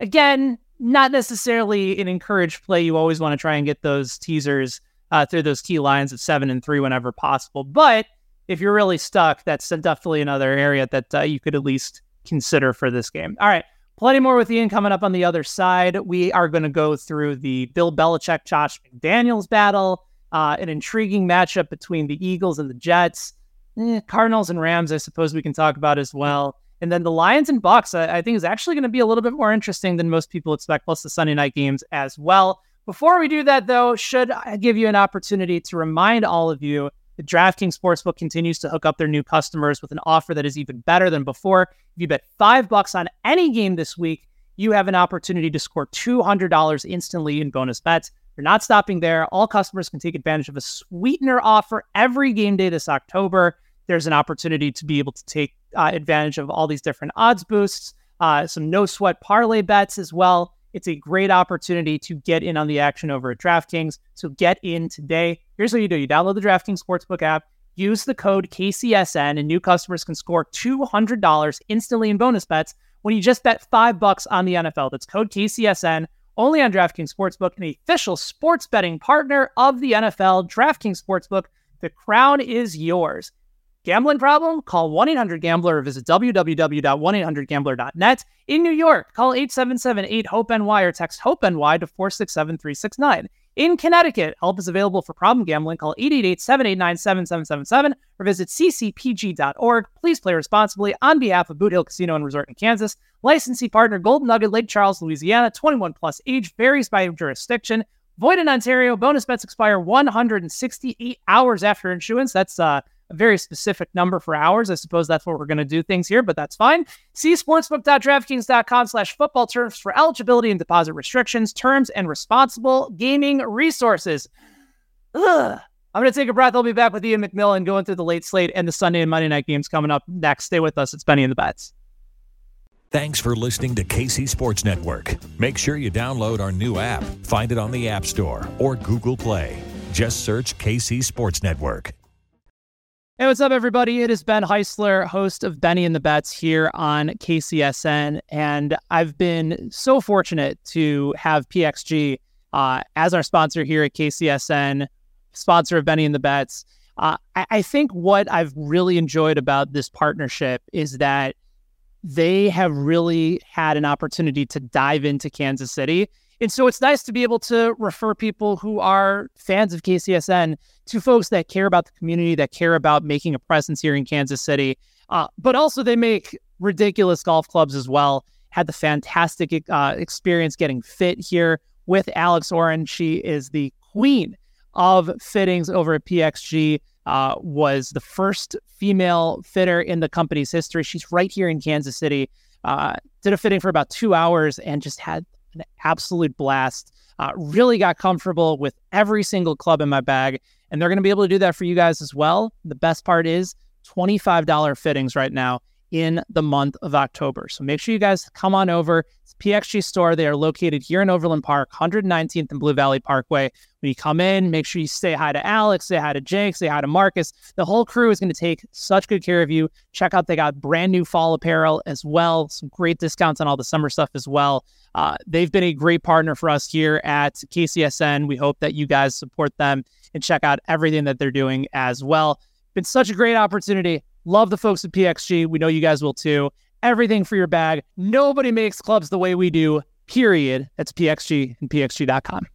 Again, not necessarily an encouraged play. You always want to try and get those teasers uh, through those key lines of seven and three whenever possible. But if you're really stuck, that's definitely another area that uh, you could at least consider for this game. All right. Plenty more with Ian coming up on the other side. We are going to go through the Bill Belichick, Josh McDaniels battle, uh, an intriguing matchup between the Eagles and the Jets, Eh, Cardinals and Rams. I suppose we can talk about as well. And then the Lions and Bucks, I, I think, is actually going to be a little bit more interesting than most people expect, plus the Sunday night games as well. Before we do that, though, should I give you an opportunity to remind all of you that DraftKings Sportsbook continues to hook up their new customers with an offer that is even better than before. If you bet five bucks on any game this week, you have an opportunity to score $200 instantly in bonus bets. They're not stopping there. All customers can take advantage of a sweetener offer every game day this October. There's an opportunity to be able to take uh, advantage of all these different odds boosts, uh, some no sweat parlay bets as well. It's a great opportunity to get in on the action over at DraftKings. So get in today. Here's what you do you download the DraftKings Sportsbook app, use the code KCSN, and new customers can score $200 instantly in bonus bets when you just bet five bucks on the NFL. That's code KCSN only on DraftKings Sportsbook, an official sports betting partner of the NFL. DraftKings Sportsbook, the crown is yours. Gambling problem? Call 1 800 Gambler or visit www.1800Gambler.net. In New York, call 877 8 HOPE NY or text HOPE NY to 467 369. In Connecticut, help is available for problem gambling. Call 888 789 7777 or visit ccpg.org. Please play responsibly on behalf of Boot Hill Casino and Resort in Kansas. Licensee partner Golden Nugget, Lake Charles, Louisiana. 21 plus age varies by jurisdiction. Void in Ontario. Bonus bets expire 168 hours after issuance. That's uh, a very specific number for hours. I suppose that's what we're going to do things here, but that's fine. See sportsbook.draftkings.com slash football terms for eligibility and deposit restrictions, terms, and responsible gaming resources. Ugh. I'm going to take a breath. I'll be back with Iain MacMillan going through the late slate and the Sunday and Monday night games coming up next. Stay with us. It's Benny and the Bets. Thanks for listening to KC Sports Network. Make sure you download our new app. Find it on the App Store or Google Play. Just search KC Sports Network. Hey, what's up, everybody? It is Ben Heisler, host of Benny and the Bets here on KCSN. And I've been so fortunate to have PXG uh, as our sponsor here at KCSN, sponsor of Benny and the Bets. Uh, I, I think what I've really enjoyed about this partnership is that they have really had an opportunity to dive into Kansas City. And so it's nice to be able to refer people who are fans of KCSN to folks that care about the community, that care about making a presence here in Kansas City. Uh, but also, they make ridiculous golf clubs as well. Had the fantastic uh, experience getting fit here with Alex Oren. She is the queen of fittings over at PXG. Uh, was the first female fitter in the company's history. She's right here in Kansas City. Uh, did a fitting for about two hours and just had an absolute blast. Uh, really got comfortable with every single club in my bag, and they're going to be able to do that for you guys as well. The best part is $25 fittings right now in the month of October. So make sure you guys come on over. It's PXG store. They are located here in Overland Park, 119th and Blue Valley Parkway. When you come in, make sure you say hi to Alex, say hi to Jake, say hi to Marcus. The whole crew is going to take such good care of you. Check out, they got brand new fall apparel as well. Some great discounts on all the summer stuff as well. Uh, they've been a great partner for us here at KCSN. We hope that you guys support them and check out everything that they're doing as well. Been such a great opportunity. Love the folks at PXG. We know you guys will too. Everything for your bag. Nobody makes clubs the way we do, period. That's PXG and PXG.com.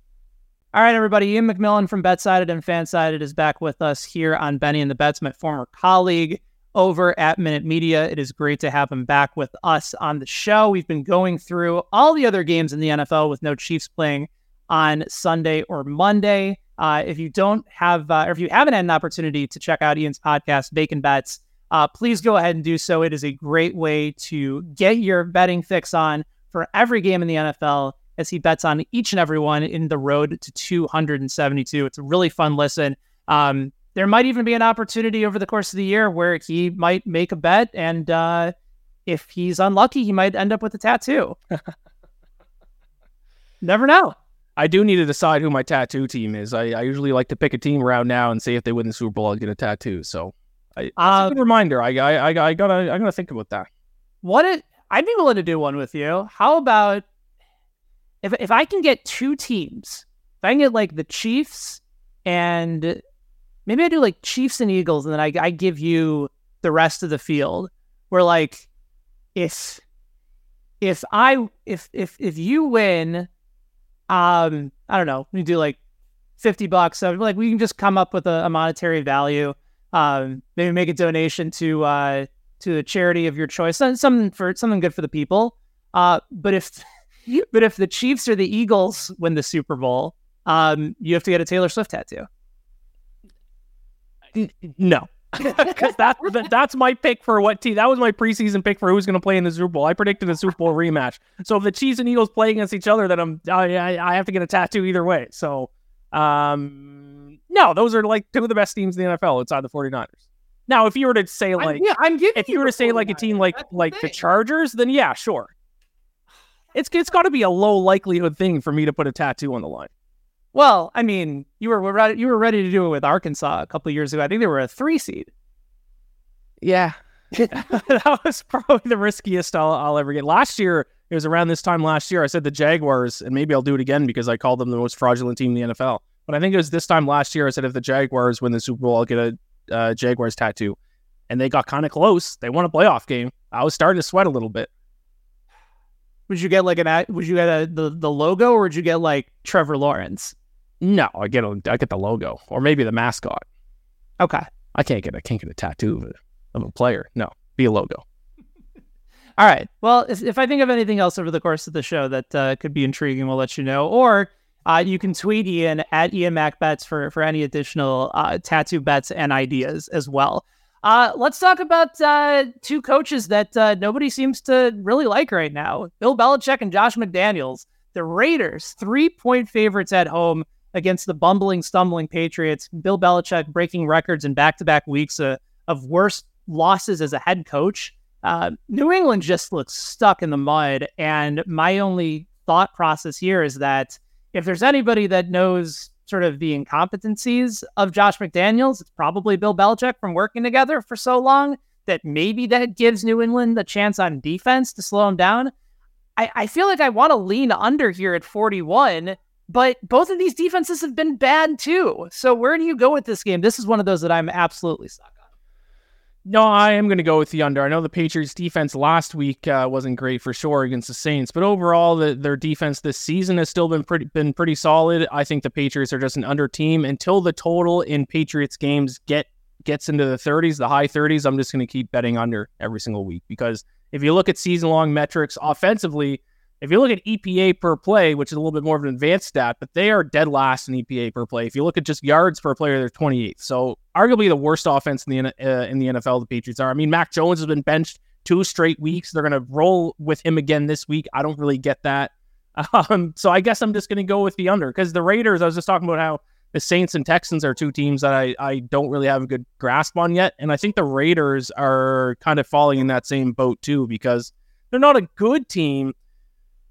All right, everybody. Iain MacMillan from BetSided and Fansided is back with us here on Benny and the Bets, my former colleague over at Minute Media. It is great to have him back with us on the show. We've been going through all the other games in the NFL with no Chiefs playing on Sunday or Monday. Uh, if you don't have, uh, or if you haven't had an opportunity to check out Iain's podcast, Bacon Bets, uh, please go ahead and do so. It is a great way to get your betting fix on for every game in the NFL as he bets on each and every one in the road to 272. It's a really fun listen. Um, there might even be an opportunity over the course of the year where he might make a bet, and uh, if he's unlucky, he might end up with a tattoo. Never know. I do need to decide who my tattoo team is. I, I usually like to pick a team around now and see if they win the Super Bowl, I'll get a tattoo. So I, that's a Um, good reminder. I, I, I, I gotta, I gotta think about that. What it, I'd be willing to do one with you. How about if if I can get two teams, if I can get like the Chiefs and maybe I do like Chiefs and Eagles, and then I I give you the rest of the field. Where like if if I if if if you win, um, I don't know, we do like fifty bucks. So like we can just come up with a, a monetary value. Um, maybe make a donation to uh to a charity of your choice, something for something good for the people. Uh, but if but if the Chiefs or the Eagles win the Super Bowl, um, you have to get a Taylor Swift tattoo. No, because that, that that's my pick for what team. That was my preseason pick for who's going to play in the Super Bowl. I predicted a Super Bowl rematch. So if the Chiefs and Eagles play against each other, then I'm I I have to get a tattoo either way. So um, no, those are like two of the best teams in the NFL outside the 49ers. Now, if you were to say like I'm, yeah, I'm giving. if you were to say like a team like like the Chargers, then yeah, sure. It's it's got to be a low likelihood thing for me to put a tattoo on the line. Well, I mean, you were ready, you were ready to do it with Arkansas a couple of years ago. I think they were a three seed. Yeah. that was probably the riskiest I'll, I'll ever get. Last year, it was around this time last year, I said the Jaguars, and maybe I'll do it again because I called them the most fraudulent team in the NFL. But I think it was this time last year, I said if the Jaguars win the Super Bowl, I'll get a uh, Jaguars tattoo. And they got kind of close. They won a playoff game. I was starting to sweat a little bit. Would you get like an would you get a, the the logo or would you get like Trevor Lawrence? No, I get a, I get the logo or maybe the mascot. Okay. I can't get I can't get a tattoo of a, of a player. No, be a logo. All right. Well, if, I think of anything else over the course of the show that uh, could be intriguing, we'll let you know. Or uh, you can tweet Iain at Ian MacBets for for any additional uh, tattoo bets and ideas as well. Uh, let's talk about uh, two coaches that uh, nobody seems to really like right now: Bill Belichick and Josh McDaniels. The Raiders, three point favorites at home against the bumbling, stumbling Patriots. Bill Belichick breaking records in back to back weeks of worst losses as a head coach. Uh, New England just looks stuck in the mud. And my only thought process here is that if there's anybody that knows sort of the incompetencies of Josh McDaniels, it's probably Bill Belichick from working together for so long that maybe that gives New England a chance on defense to slow him down. I, I feel like I want to lean under here at 41, but both of these defenses have been bad too. So where do you go with this game? This is one of those that I'm absolutely stuck. No, I am going to go with the under. I know the Patriots' defense last week uh, wasn't great for sure against the Saints, but overall, the, their defense this season has still been pretty been pretty solid. I think the Patriots are just an under team until the total in Patriots games get gets into the 30s, the high 30s. I'm just going to keep betting under every single week because if you look at season long metrics offensively, if you look at EPA per play, which is a little bit more of an advanced stat, but they are dead last in EPA per play. If you look at just yards per player, they're 28th. So arguably the worst offense in the uh, in the NFL. The Patriots are. I mean, Mac Jones has been benched two straight weeks. They're going to roll with him again this week. I don't really get that. Um, so I guess I'm just going to go with the under because the Raiders. I was just talking about how the Saints and Texans are two teams that I, I don't really have a good grasp on yet. And I think the Raiders are kind of falling in that same boat too because they're not a good team.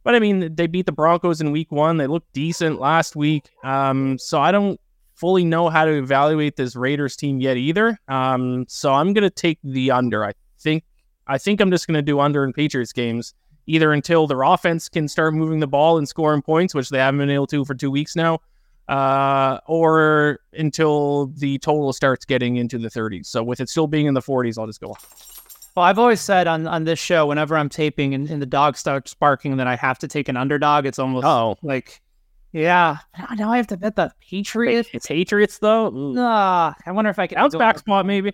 But I mean, they beat the Broncos in week one. They looked decent last week. Um, so I don't fully know how to evaluate this Raiders team yet either. Um, so I'm gonna take the under. I think I think I'm just gonna do under in Patriots games, either until their offense can start moving the ball and scoring points, which they haven't been able to for two weeks now, uh, or until the total starts getting into the 30s. So with it still being in the 40s, I'll just go. Well, I've always said on, on this show, whenever I'm taping and, and the dog starts barking, that I have to take an underdog. It's almost Oh, like, yeah, now- I have to bet the Patriots. Patriots though. Ooh. Ah, I wonder if I can Bounce back spot maybe.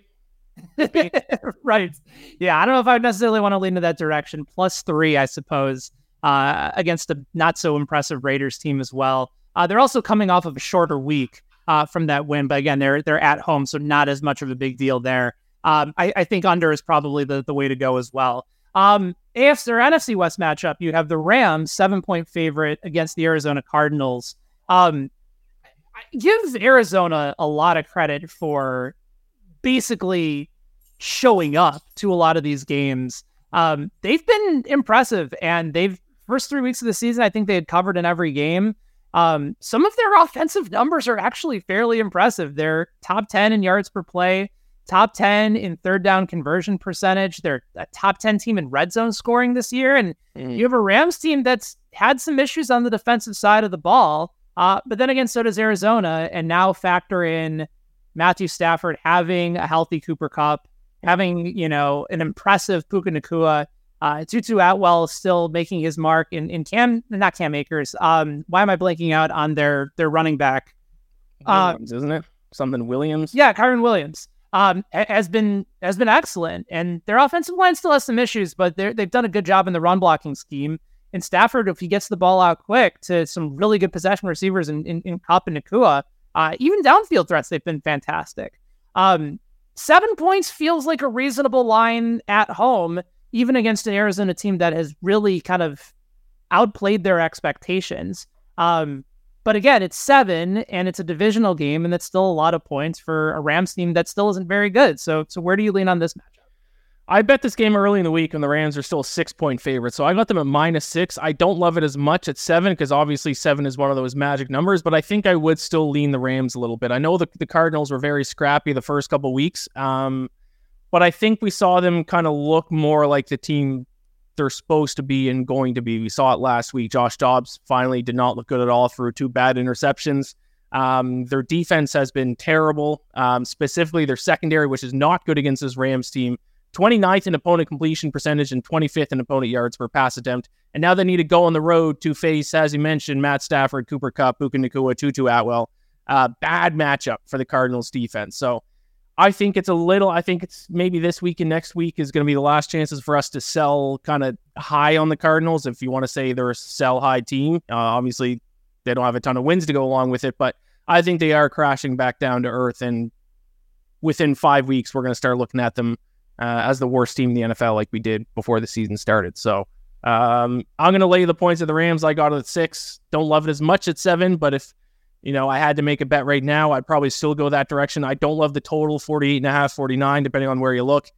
right. Yeah, I don't know if I necessarily want to lean in that direction. Plus three, I suppose, uh, against a not so impressive Raiders team as well. Uh, they're also coming off of a shorter week uh, from that win, but again, they're they're at home, so not as much of a big deal there. Um, I, I think under is probably the, the way to go as well. Um, AFC or NFC West matchup, you have the Rams seven point favorite against the Arizona Cardinals. Um, give Arizona a lot of credit for basically showing up to a lot of these games. Um, they've been impressive, and they've first three weeks of the season, I think they had covered in every game. Um, some of their offensive numbers are actually fairly impressive. They're top ten in yards per play, top 10 in third down conversion percentage. They're a top 10 team in red zone scoring this year. And mm. you have a Rams team that's had some issues on the defensive side of the ball. Uh, but then again, so does Arizona. And now factor in Matthew Stafford having a healthy Cooper Kupp, having, you know, an impressive Puka Nacua. Uh, Tutu Atwell still making his mark in, in Cam, not Cam Akers. Um, why am I blanking out on their their running back? Williams, uh, isn't it? Something Williams. Yeah, Kyren Williams um, has been has been excellent, and their offensive line still has some issues, but they've done a good job in the run blocking scheme. And Stafford, if he gets the ball out quick to some really good possession receivers in, in, in Kupp and Nacua, uh, even downfield threats, they've been fantastic. Um, seven points feels like a reasonable line at home, even against an Arizona team that has really kind of outplayed their expectations. Um, but again, it's seven and it's a divisional game, and that's still a lot of points for a Rams team that still isn't very good. So, so where do you lean on this matchup? I bet this game early in the week when the Rams are still a six point favorite. So I got them at minus six. I don't love it as much at seven because obviously seven is one of those magic numbers, but I think I would still lean the Rams a little bit. I know the, the Cardinals were very scrappy the first couple weeks, um, but I think we saw them kind of look more like the team they're supposed to be and going to be. We saw it last week. Josh Dobbs finally did not look good at all through two bad interceptions. Um, their defense has been terrible, um, specifically their secondary, which is not good against this Rams team. 29th in opponent completion percentage and 25th in opponent yards per pass attempt. And now they need to go on the road to face, as you mentioned, Matt Stafford, Cooper Kupp, Puka Nacua, Tutu Atwell. Uh, bad matchup for the Cardinals defense. So I think it's a little, I think it's maybe this week and next week is going to be the last chances for us to sell kind of high on the Cardinals. If you want to say they're a sell high team, uh, obviously they don't have a ton of wins to go along with it, but I think they are crashing back down to earth. And within five weeks, we're going to start looking at them uh, as the worst team in the NFL, like we did before the season started. So um, I'm going to lay the points of the Rams. I got at six. Don't love it as much at seven, but if you know, I had to make a bet right now. I'd probably still go that direction. I don't love the total 48 and a half, 49, depending on where you look.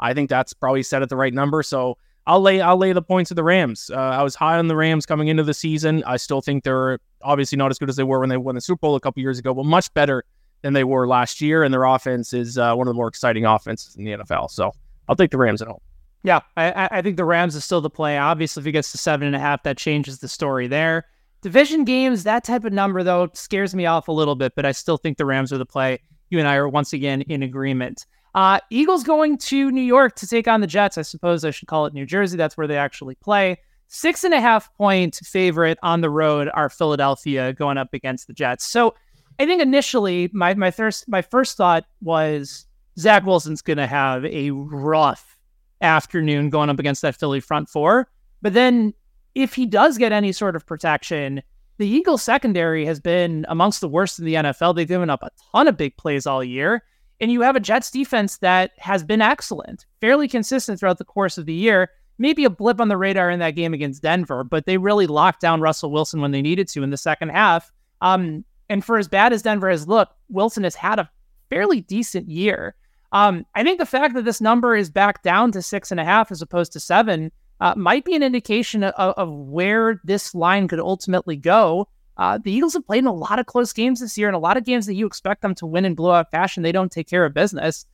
I think that's probably set at the right number. So I'll lay I'll lay the points of the Rams. Uh, I was high on the Rams coming into the season. I still think they're obviously not as good as they were when they won the Super Bowl a couple years ago, but much better than they were last year. And their offense is uh, one of the more exciting offenses in the NFL. So I'll take the Rams at home. Yeah, I, I think the Rams is still the play. Obviously, if he gets to seven and a half, that changes the story there. Division games, that type of number, though, scares me off a little bit, but I still think the Rams are the play. You and I are once again in agreement. Uh, Eagles going to New York to take on the Jets. I suppose I should call it New Jersey. That's where they actually play. Six and a half point favorite on the road are Philadelphia going up against the Jets. So I think initially my my first my first thought was Zach Wilson's going to have a rough afternoon going up against that Philly front four. But then if he does get any sort of protection, the Eagles secondary has been amongst the worst in the NFL. They've given up a ton of big plays all year. And you have a Jets defense that has been excellent, fairly consistent throughout the course of the year. Maybe a blip on the radar in that game against Denver, but they really locked down Russell Wilson when they needed to in the second half. Um, and for as bad as Denver has looked, Wilson has had a fairly decent year. Um, I think the fact that this number is back down to six and a half as opposed to seven uh, might be an indication of, of, where this line could ultimately go. Uh, the Eagles have played in a lot of close games this year, and a lot of games that you expect them to win in blowout fashion. They don't take care of business.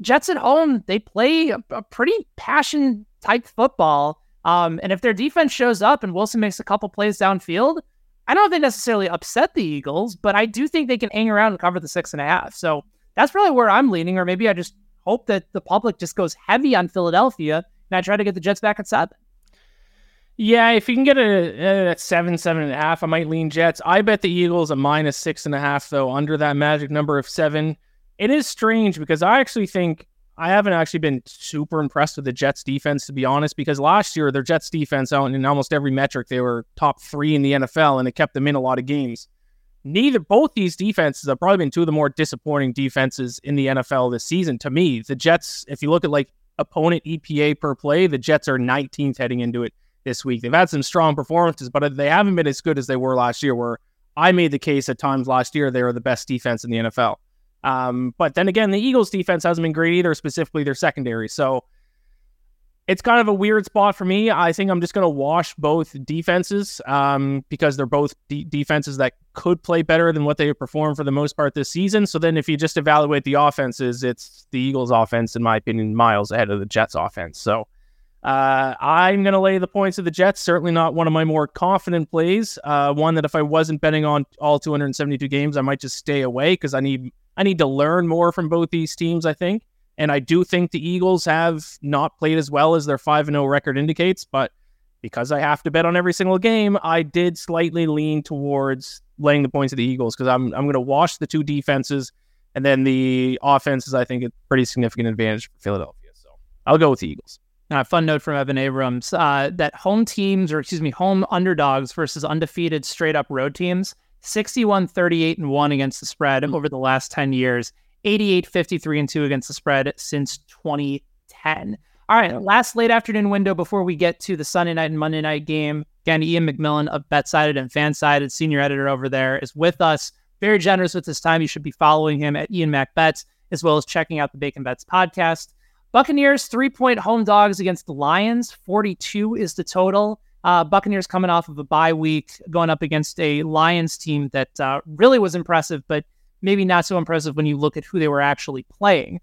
Jets at home, they play a, a pretty passion type football. Um, and if their defense shows up and Wilson makes a couple plays downfield, I don't think they necessarily upset the Eagles, but I do think they can hang around and cover the six and a half. So that's probably where I'm leaning, or maybe I just hope that the public just goes heavy on Philadelphia I try to get the Jets back at seven. Yeah, if you can get a, at seven, seven and a half, I might lean Jets. I bet the Eagles a minus six and a half, though, under that magic number of seven. It is strange because I actually think I haven't actually been super impressed with the Jets defense, to be honest, because last year their Jets defense out in almost every metric, they were top three in the NFL and it kept them in a lot of games. Neither both these defenses have probably been two of the more disappointing defenses in the NFL this season. To me, the Jets, if you look at like opponent EPA per play. The Jets are 19th heading into it this week. They've had some strong performances, but they haven't been as good as they were last year, where I made the case at times last year they were the best defense in the NFL. Um, but then again, the Eagles' defense hasn't been great either, specifically their secondary. So it's kind of a weird spot for me. I think I'm just going to wash both defenses um, because they're both de- defenses that could play better than what they performed for the most part this season. So then, if you just evaluate the offenses, it's the Eagles' offense, in my opinion, miles ahead of the Jets' offense. So uh, I'm going to lay the points of the Jets. Certainly not one of my more confident plays. Uh, one that if I wasn't betting on all 272 games, I might just stay away because I need I need to learn more from both these teams. I think. And I do think the Eagles have not played as well as their 5 0 record indicates, but because I have to bet on every single game, I did slightly lean towards laying the points of the Eagles because I'm, I'm going to wash the two defenses. And then the offense is, I think, a pretty significant advantage for Philadelphia. So I'll go with the Eagles. Uh, fun note from Evan Abrams uh, that home teams, or excuse me, home underdogs versus undefeated straight up road teams, 61 38 and 1 against the spread over the last 10 years. 88 53 and 2 against the spread since 2010. All right, last late afternoon window before we get to the Sunday night and Monday night game. Again, Iain MacMillan of BetSided and Fansided, senior editor over there, is with us. Very generous with his time. You should be following him at Ian Mac Bets, as well as checking out the Bacon Bets podcast. Buccaneers three point home dogs against the Lions. 42 is the total. Uh, Buccaneers coming off of a bye week, going up against a Lions team that uh, really was impressive, but maybe not so impressive when you look at who they were actually playing.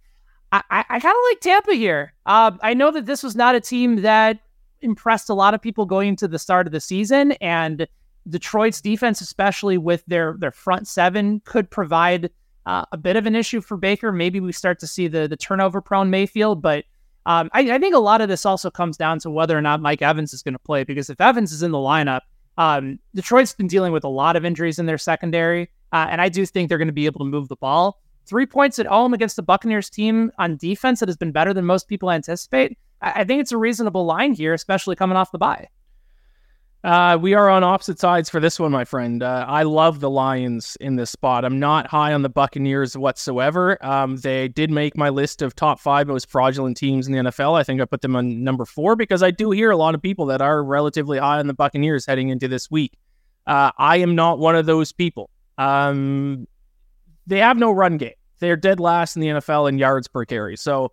I, I, I kind of like Tampa here. Uh, I know that this was not a team that impressed a lot of people going into the start of the season, and Detroit's defense, especially with their their front seven, could provide uh, a bit of an issue for Baker. Maybe we start to see the the turnover prone Mayfield, but um, I, I, think a lot of this also comes down to whether or not Mike Evans is going to play. Because if Evans is in the lineup, um, Detroit's been dealing with a lot of injuries in their secondary. Uh, and I do think they're going to be able to move the ball. Three points at home against the Buccaneers team on defense that has been better than most people anticipate. I, I think it's a reasonable line here, especially coming off the bye. Uh, we are on opposite sides for this one, my friend. Uh, I love the Lions in this spot. I'm not high on the Buccaneers whatsoever. Um, they did make my list of top five most fraudulent teams in the NFL. I think I put them on number four because I do hear a lot of people that are relatively high on the Buccaneers heading into this week. Uh, I am not one of those people. Um, they have no run game. They're dead last in the NFL in yards per carry. So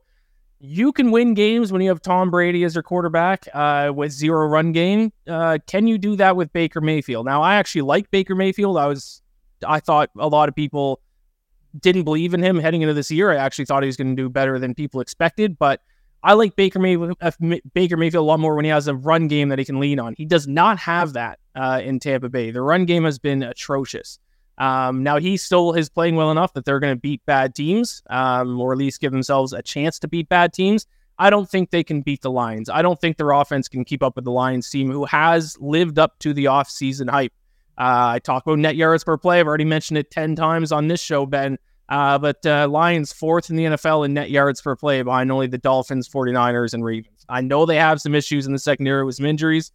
you can win games when you have Tom Brady as your quarterback uh, with zero run game. Uh, can you do that with Baker Mayfield? Now, I actually like Baker Mayfield. I was, I thought a lot of people didn't believe in him heading into this year. I actually thought he was going to do better than people expected, but I like Baker, May- uh, Baker Mayfield a lot more when he has a run game that he can lean on. He does not have that uh, in Tampa Bay. The run game has been atrocious. Um, now he still is playing well enough that they're going to beat bad teams, um, or at least give themselves a chance to beat bad teams. I don't think they can beat the Lions. I don't think their offense can keep up with the Lions team, who has lived up to the offseason hype. Uh, I talk about net yards per play. I've already mentioned it ten times on this show, Ben. Uh, but uh, Lions fourth in the NFL in net yards per play behind only the Dolphins, 49ers, and Ravens. I know they have some issues in the secondary with some injuries.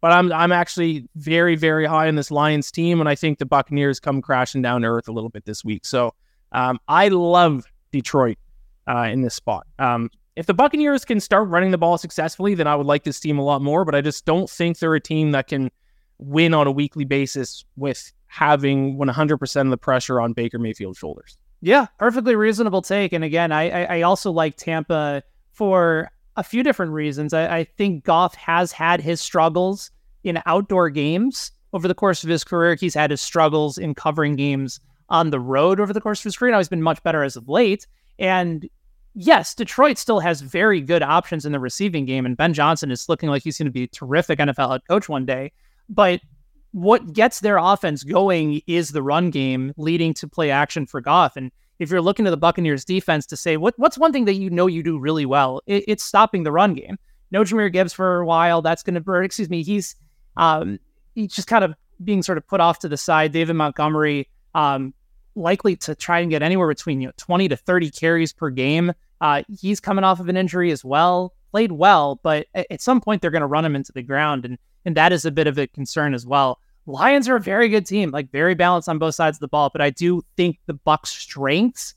But I'm I'm actually very very high on this Lions team, and I think the Buccaneers come crashing down to earth a little bit this week. So um, I love Detroit uh, in this spot. Um, if the Buccaneers can start running the ball successfully, then I would like this team a lot more. But I just don't think they're a team that can win on a weekly basis with having 100% of the pressure on Baker Mayfield's shoulders. Yeah, perfectly reasonable take. And again, I I, I also like Tampa for a few different reasons. I, I think Goff has had his struggles in outdoor games over the course of his career. He's had his struggles in covering games on the road over the course of his career. Now he's been much better as of late. And yes, Detroit still has very good options in the receiving game, and Ben Johnson is looking like he's going to be a terrific NFL head coach one day. But what gets their offense going is the run game, leading to play action for Goff. And if you're looking to the Buccaneers defense to say what what's one thing that you know you do really well, it, it's stopping the run game. No Jahmyr Gibbs for a while. That's going to, excuse me, he's um, he's just kind of being sort of put off to the side. David Montgomery um, likely to try and get anywhere between you know 20 to 30 carries per game. Uh, he's coming off of an injury as well. Played well, but at some point they're going to run him into the ground, and and that is a bit of a concern as well. Lions are a very good team, like very balanced on both sides of the ball. But I do think the Bucks' strengths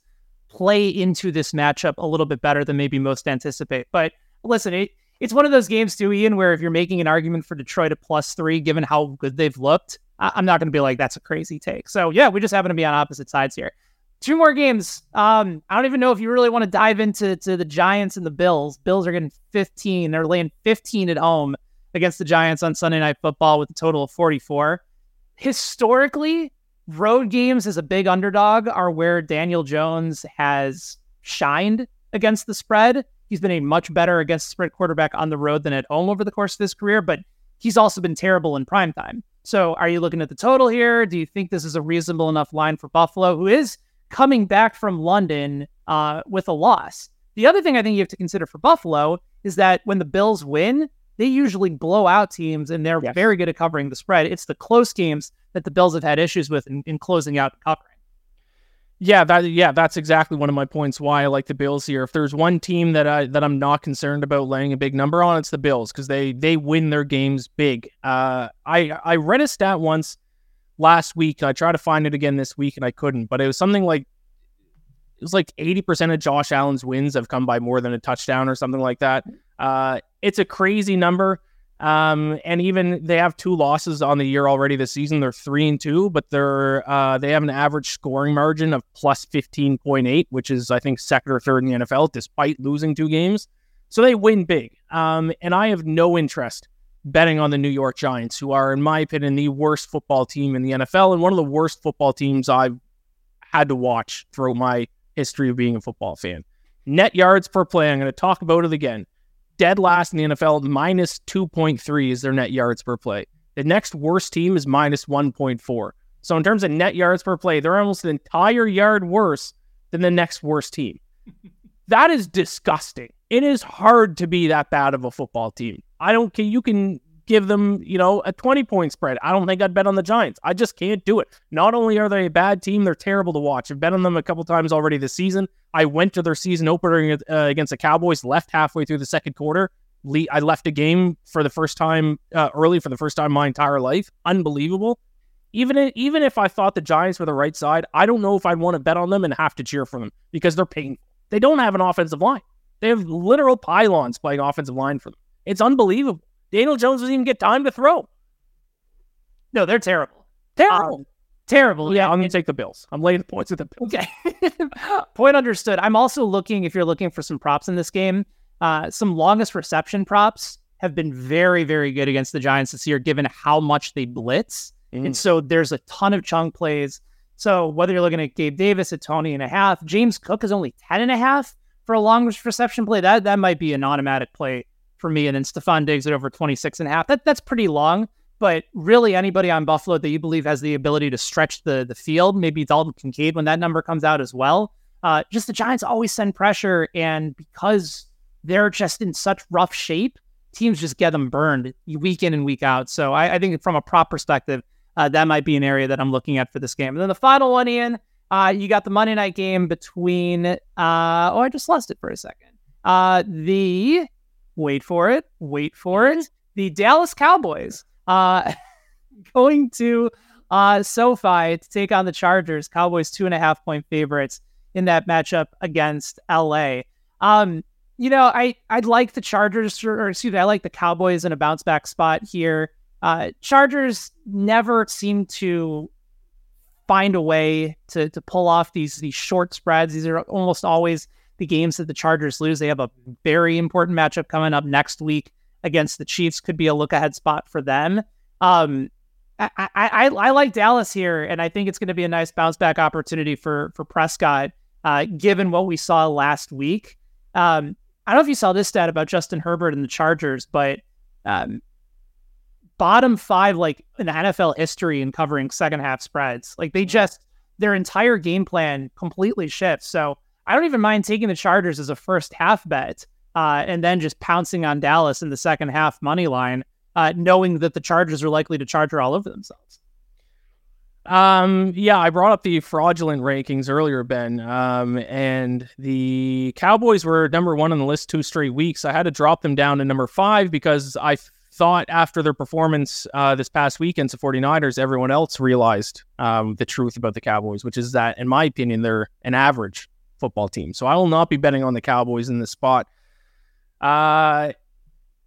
play into this matchup a little bit better than maybe most anticipate. But listen, it, it's one of those games too, Iain, where if you're making an argument for Detroit at plus three, given how good they've looked, I, am not going to be like that's a crazy take. So yeah, we just happen to be on opposite sides here. two more games. Um, I don't even know if you really want to dive into to the Giants and the Bills. Bills are getting 15. They're laying 15 at home against the Giants on Sunday Night Football with a total of 44. Historically, road games as a big underdog are where Daniel Jones has shined against the spread. He's been a much better against the spread quarterback on the road than at home over the course of his career, but he's also been terrible in prime time. So, are you looking at the total here? Do you think this is a reasonable enough line for Buffalo, who is coming back from London uh, with a loss? The other thing I think you have to consider for Buffalo is that when the Bills win, they usually blow out teams and they're yes. very good at covering the spread. It's the close games that the Bills have had issues with in, in closing out and covering. Yeah, that yeah, that's exactly one of my points why I like the Bills here. If there's one team that I that I'm not concerned about laying a big number on, it's the Bills because they they win their games big. Uh, I I read a stat once last week. I tried to find it again this week and I couldn't, but it was something like it was like 80% of Josh Allen's wins have come by more than a touchdown or something like that. Uh, it's a crazy number. Um, and even they have two losses on the year already this season. They're three and two, but they're uh, they have an average scoring margin of plus fifteen point eight, which is I think second or third in the NFL, despite losing two games. So they win big. Um, and I have no interest betting on the New York Giants, who are, in my opinion, the worst football team in the NFL and one of the worst football teams I've had to watch throughout my history of being a football fan. Net yards per play. I'm going to talk about it again dead last in the NFL, minus 2.3 is their net yards per play. The next worst team is minus 1.4. So in terms of net yards per play, they're almost an entire yard worse than the next worst team. that is disgusting. It is hard to be that bad of a football team. I don't care. You can give them, you know, a 20 point spread. I don't think I'd bet on the Giants. I just can't do it. Not only are they a bad team, they're terrible to watch. I've bet on them a couple times already this season. I went to their season opener uh, against the Cowboys, left halfway through the second quarter. I left a game for the first time uh, early for the first time my entire life. Unbelievable. Even if, even if I thought the Giants were the right side, I don't know if I'd want to bet on them and have to cheer for them because they're painful. They don't have an offensive line. They have literal pylons playing offensive line for them. It's unbelievable. Daniel Jones doesn't even get time to throw. No, they're terrible. Terrible. Um, terrible. Yeah, I'm going to take the Bills. I'm laying the points with the Bills. Okay. Point understood. I'm also looking, if you're looking for some props in this game, uh, some longest reception props have been very, very good against the Giants this year, given how much they blitz. Mm. And so there's a ton of chunk plays. So whether you're looking at Gabe Davis at Tony and a half, James Cook is only 10 and a half for a longest reception play. That that might be an automatic play for me. And then Stefon Diggs at over 26 and a half. That, that's pretty long. But really, anybody on Buffalo that you believe has the ability to stretch the, the field, maybe Dalton Kincaid when that number comes out as well. Uh, just the Giants always send pressure. And because they're just in such rough shape, teams just get them burned week in and week out. So I, I think from a prop perspective, uh, that might be an area that I'm looking at for this game. And then the final one, Iain, uh, you got the Monday night game between, uh, oh, I just lost it for a second. Uh, the wait for it, wait for it. The Dallas Cowboys uh, going to uh, SoFi to take on the Chargers. Cowboys two and a half point favorites in that matchup against LA. Um, you know, I I'd like the Chargers, or, or excuse me, I like the Cowboys in a bounce back spot here. Uh, Chargers never seem to find a way to to pull off these these short spreads. These are almost always the games that the Chargers lose. They have a very important matchup coming up next week against the Chiefs. Could be a look ahead spot for them. Um, I, I, I, I like Dallas here, and I think it's going to be a nice bounce back opportunity for for Prescott, uh, given what we saw last week. Um, I don't know if you saw this stat about Justin Herbert and the Chargers, but um, bottom five like in NFL history in covering second half spreads. Like they just their entire game plan completely shifts. So I don't even mind taking the Chargers as a first half bet uh, and then just pouncing on Dallas in the second half money line, uh, knowing that the Chargers are likely to charge her all over themselves. Um, yeah, I brought up the fraudulent rankings earlier, Ben. Um, and the Cowboys were number one on the list two straight weeks. I had to drop them down to number five because I thought after their performance uh, this past weekend to 49ers, everyone else realized um, the truth about the Cowboys, which is that, in my opinion, they're an average football team. So I will not be betting on the Cowboys in this spot. Uh,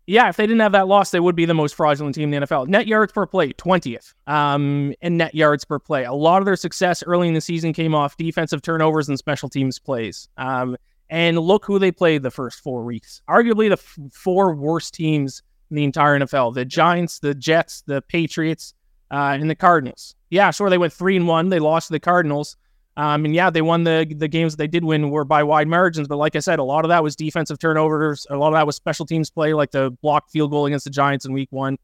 Yeah, if they didn't have that loss, they would be the most fraudulent team in the NFL. Net yards per play, 20th, um, and net yards per play. A lot of their success early in the season came off defensive turnovers and special teams plays. Um, and look who they played the first four weeks. Arguably the f- four worst teams in the entire NFL: the Giants, the Jets, the Patriots, uh, and the Cardinals. Yeah, sure, they went three and one. They lost to the Cardinals. Um, and yeah, they won the the games they did win were by wide margins. But like I said, a lot of that was defensive turnovers. A lot of that was special teams play, like the blocked field goal against the Giants in Week One.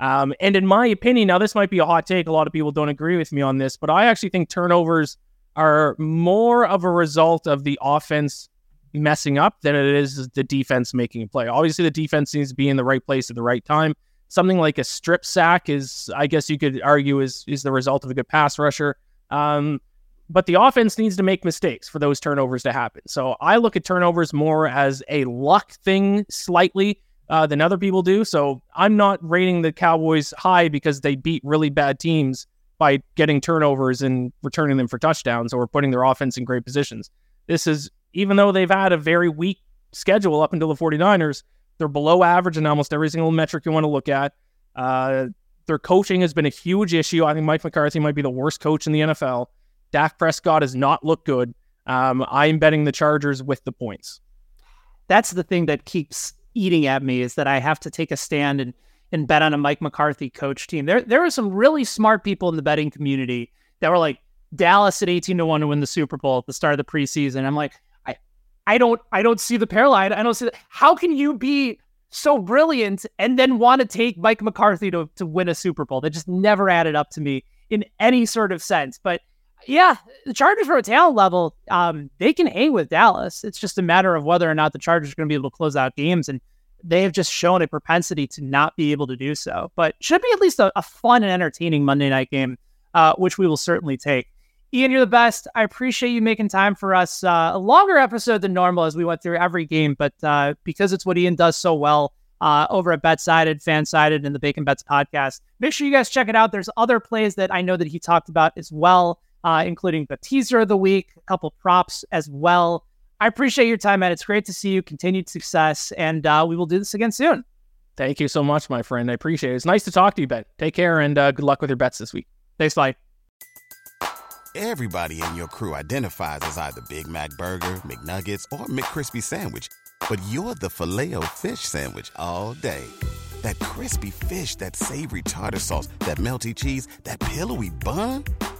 Um, and in my opinion, now this might be a hot take. A lot of people don't agree with me on this, but I actually think turnovers are more of a result of the offense messing up than it is the defense making a play. Obviously, the defense needs to be in the right place at the right time. Something like a strip sack is, I guess you could argue, is is the result of a good pass rusher. Um, but the offense needs to make mistakes for those turnovers to happen. So I look at turnovers more as a luck thing slightly uh, than other people do. So I'm not rating the Cowboys high because they beat really bad teams by getting turnovers and returning them for touchdowns or putting their offense in great positions. This is, even though they've had a very weak schedule up until the 49ers, they're below average in almost every single metric you want to look at. Uh, their coaching has been a huge issue. I think Mike McCarthy might be the worst coach in the NFL. Dak Prescott has not looked good. Um, I'm betting the Chargers with the points. That's the thing that keeps eating at me is that I have to take a stand and and bet on a Mike McCarthy coach team. There there are some really smart people in the betting community that were like Dallas at 18 to 1 to win the Super Bowl at the start of the preseason. I'm like, I I don't I don't see the parallel. I don't see that. How can you be so brilliant and then want to take Mike McCarthy to, to win a Super Bowl? That just never added up to me in any sort of sense. But yeah, the Chargers from a talent level, um, they can hang with Dallas. It's just a matter of whether or not the Chargers are going to be able to close out games, and they have just shown a propensity to not be able to do so. But should be at least a, a fun and entertaining Monday night game, uh, which we will certainly take. Iain, you're the best. I appreciate you making time for us. Uh, a longer episode than normal as we went through every game, but uh, because it's what Iain does so well uh, over at BetSided, FanSided, and the Bacon Bets podcast, make sure you guys check it out. There's other plays that I know that he talked about as well uh, including the teaser of the week, a couple props as well. I appreciate your time, man. It's great to see you. Continued success, and uh, we will do this again soon. Thank you so much, my friend. I appreciate it. It's nice to talk to you, Ben. Take care, and uh, good luck with your bets this week. Thanks, bye. Everybody in your crew identifies as either Big Mac Burger, McNuggets, or McCrispy Sandwich, but you're the filet fish Sandwich all day. That crispy fish, that savory tartar sauce, that melty cheese, that pillowy bun.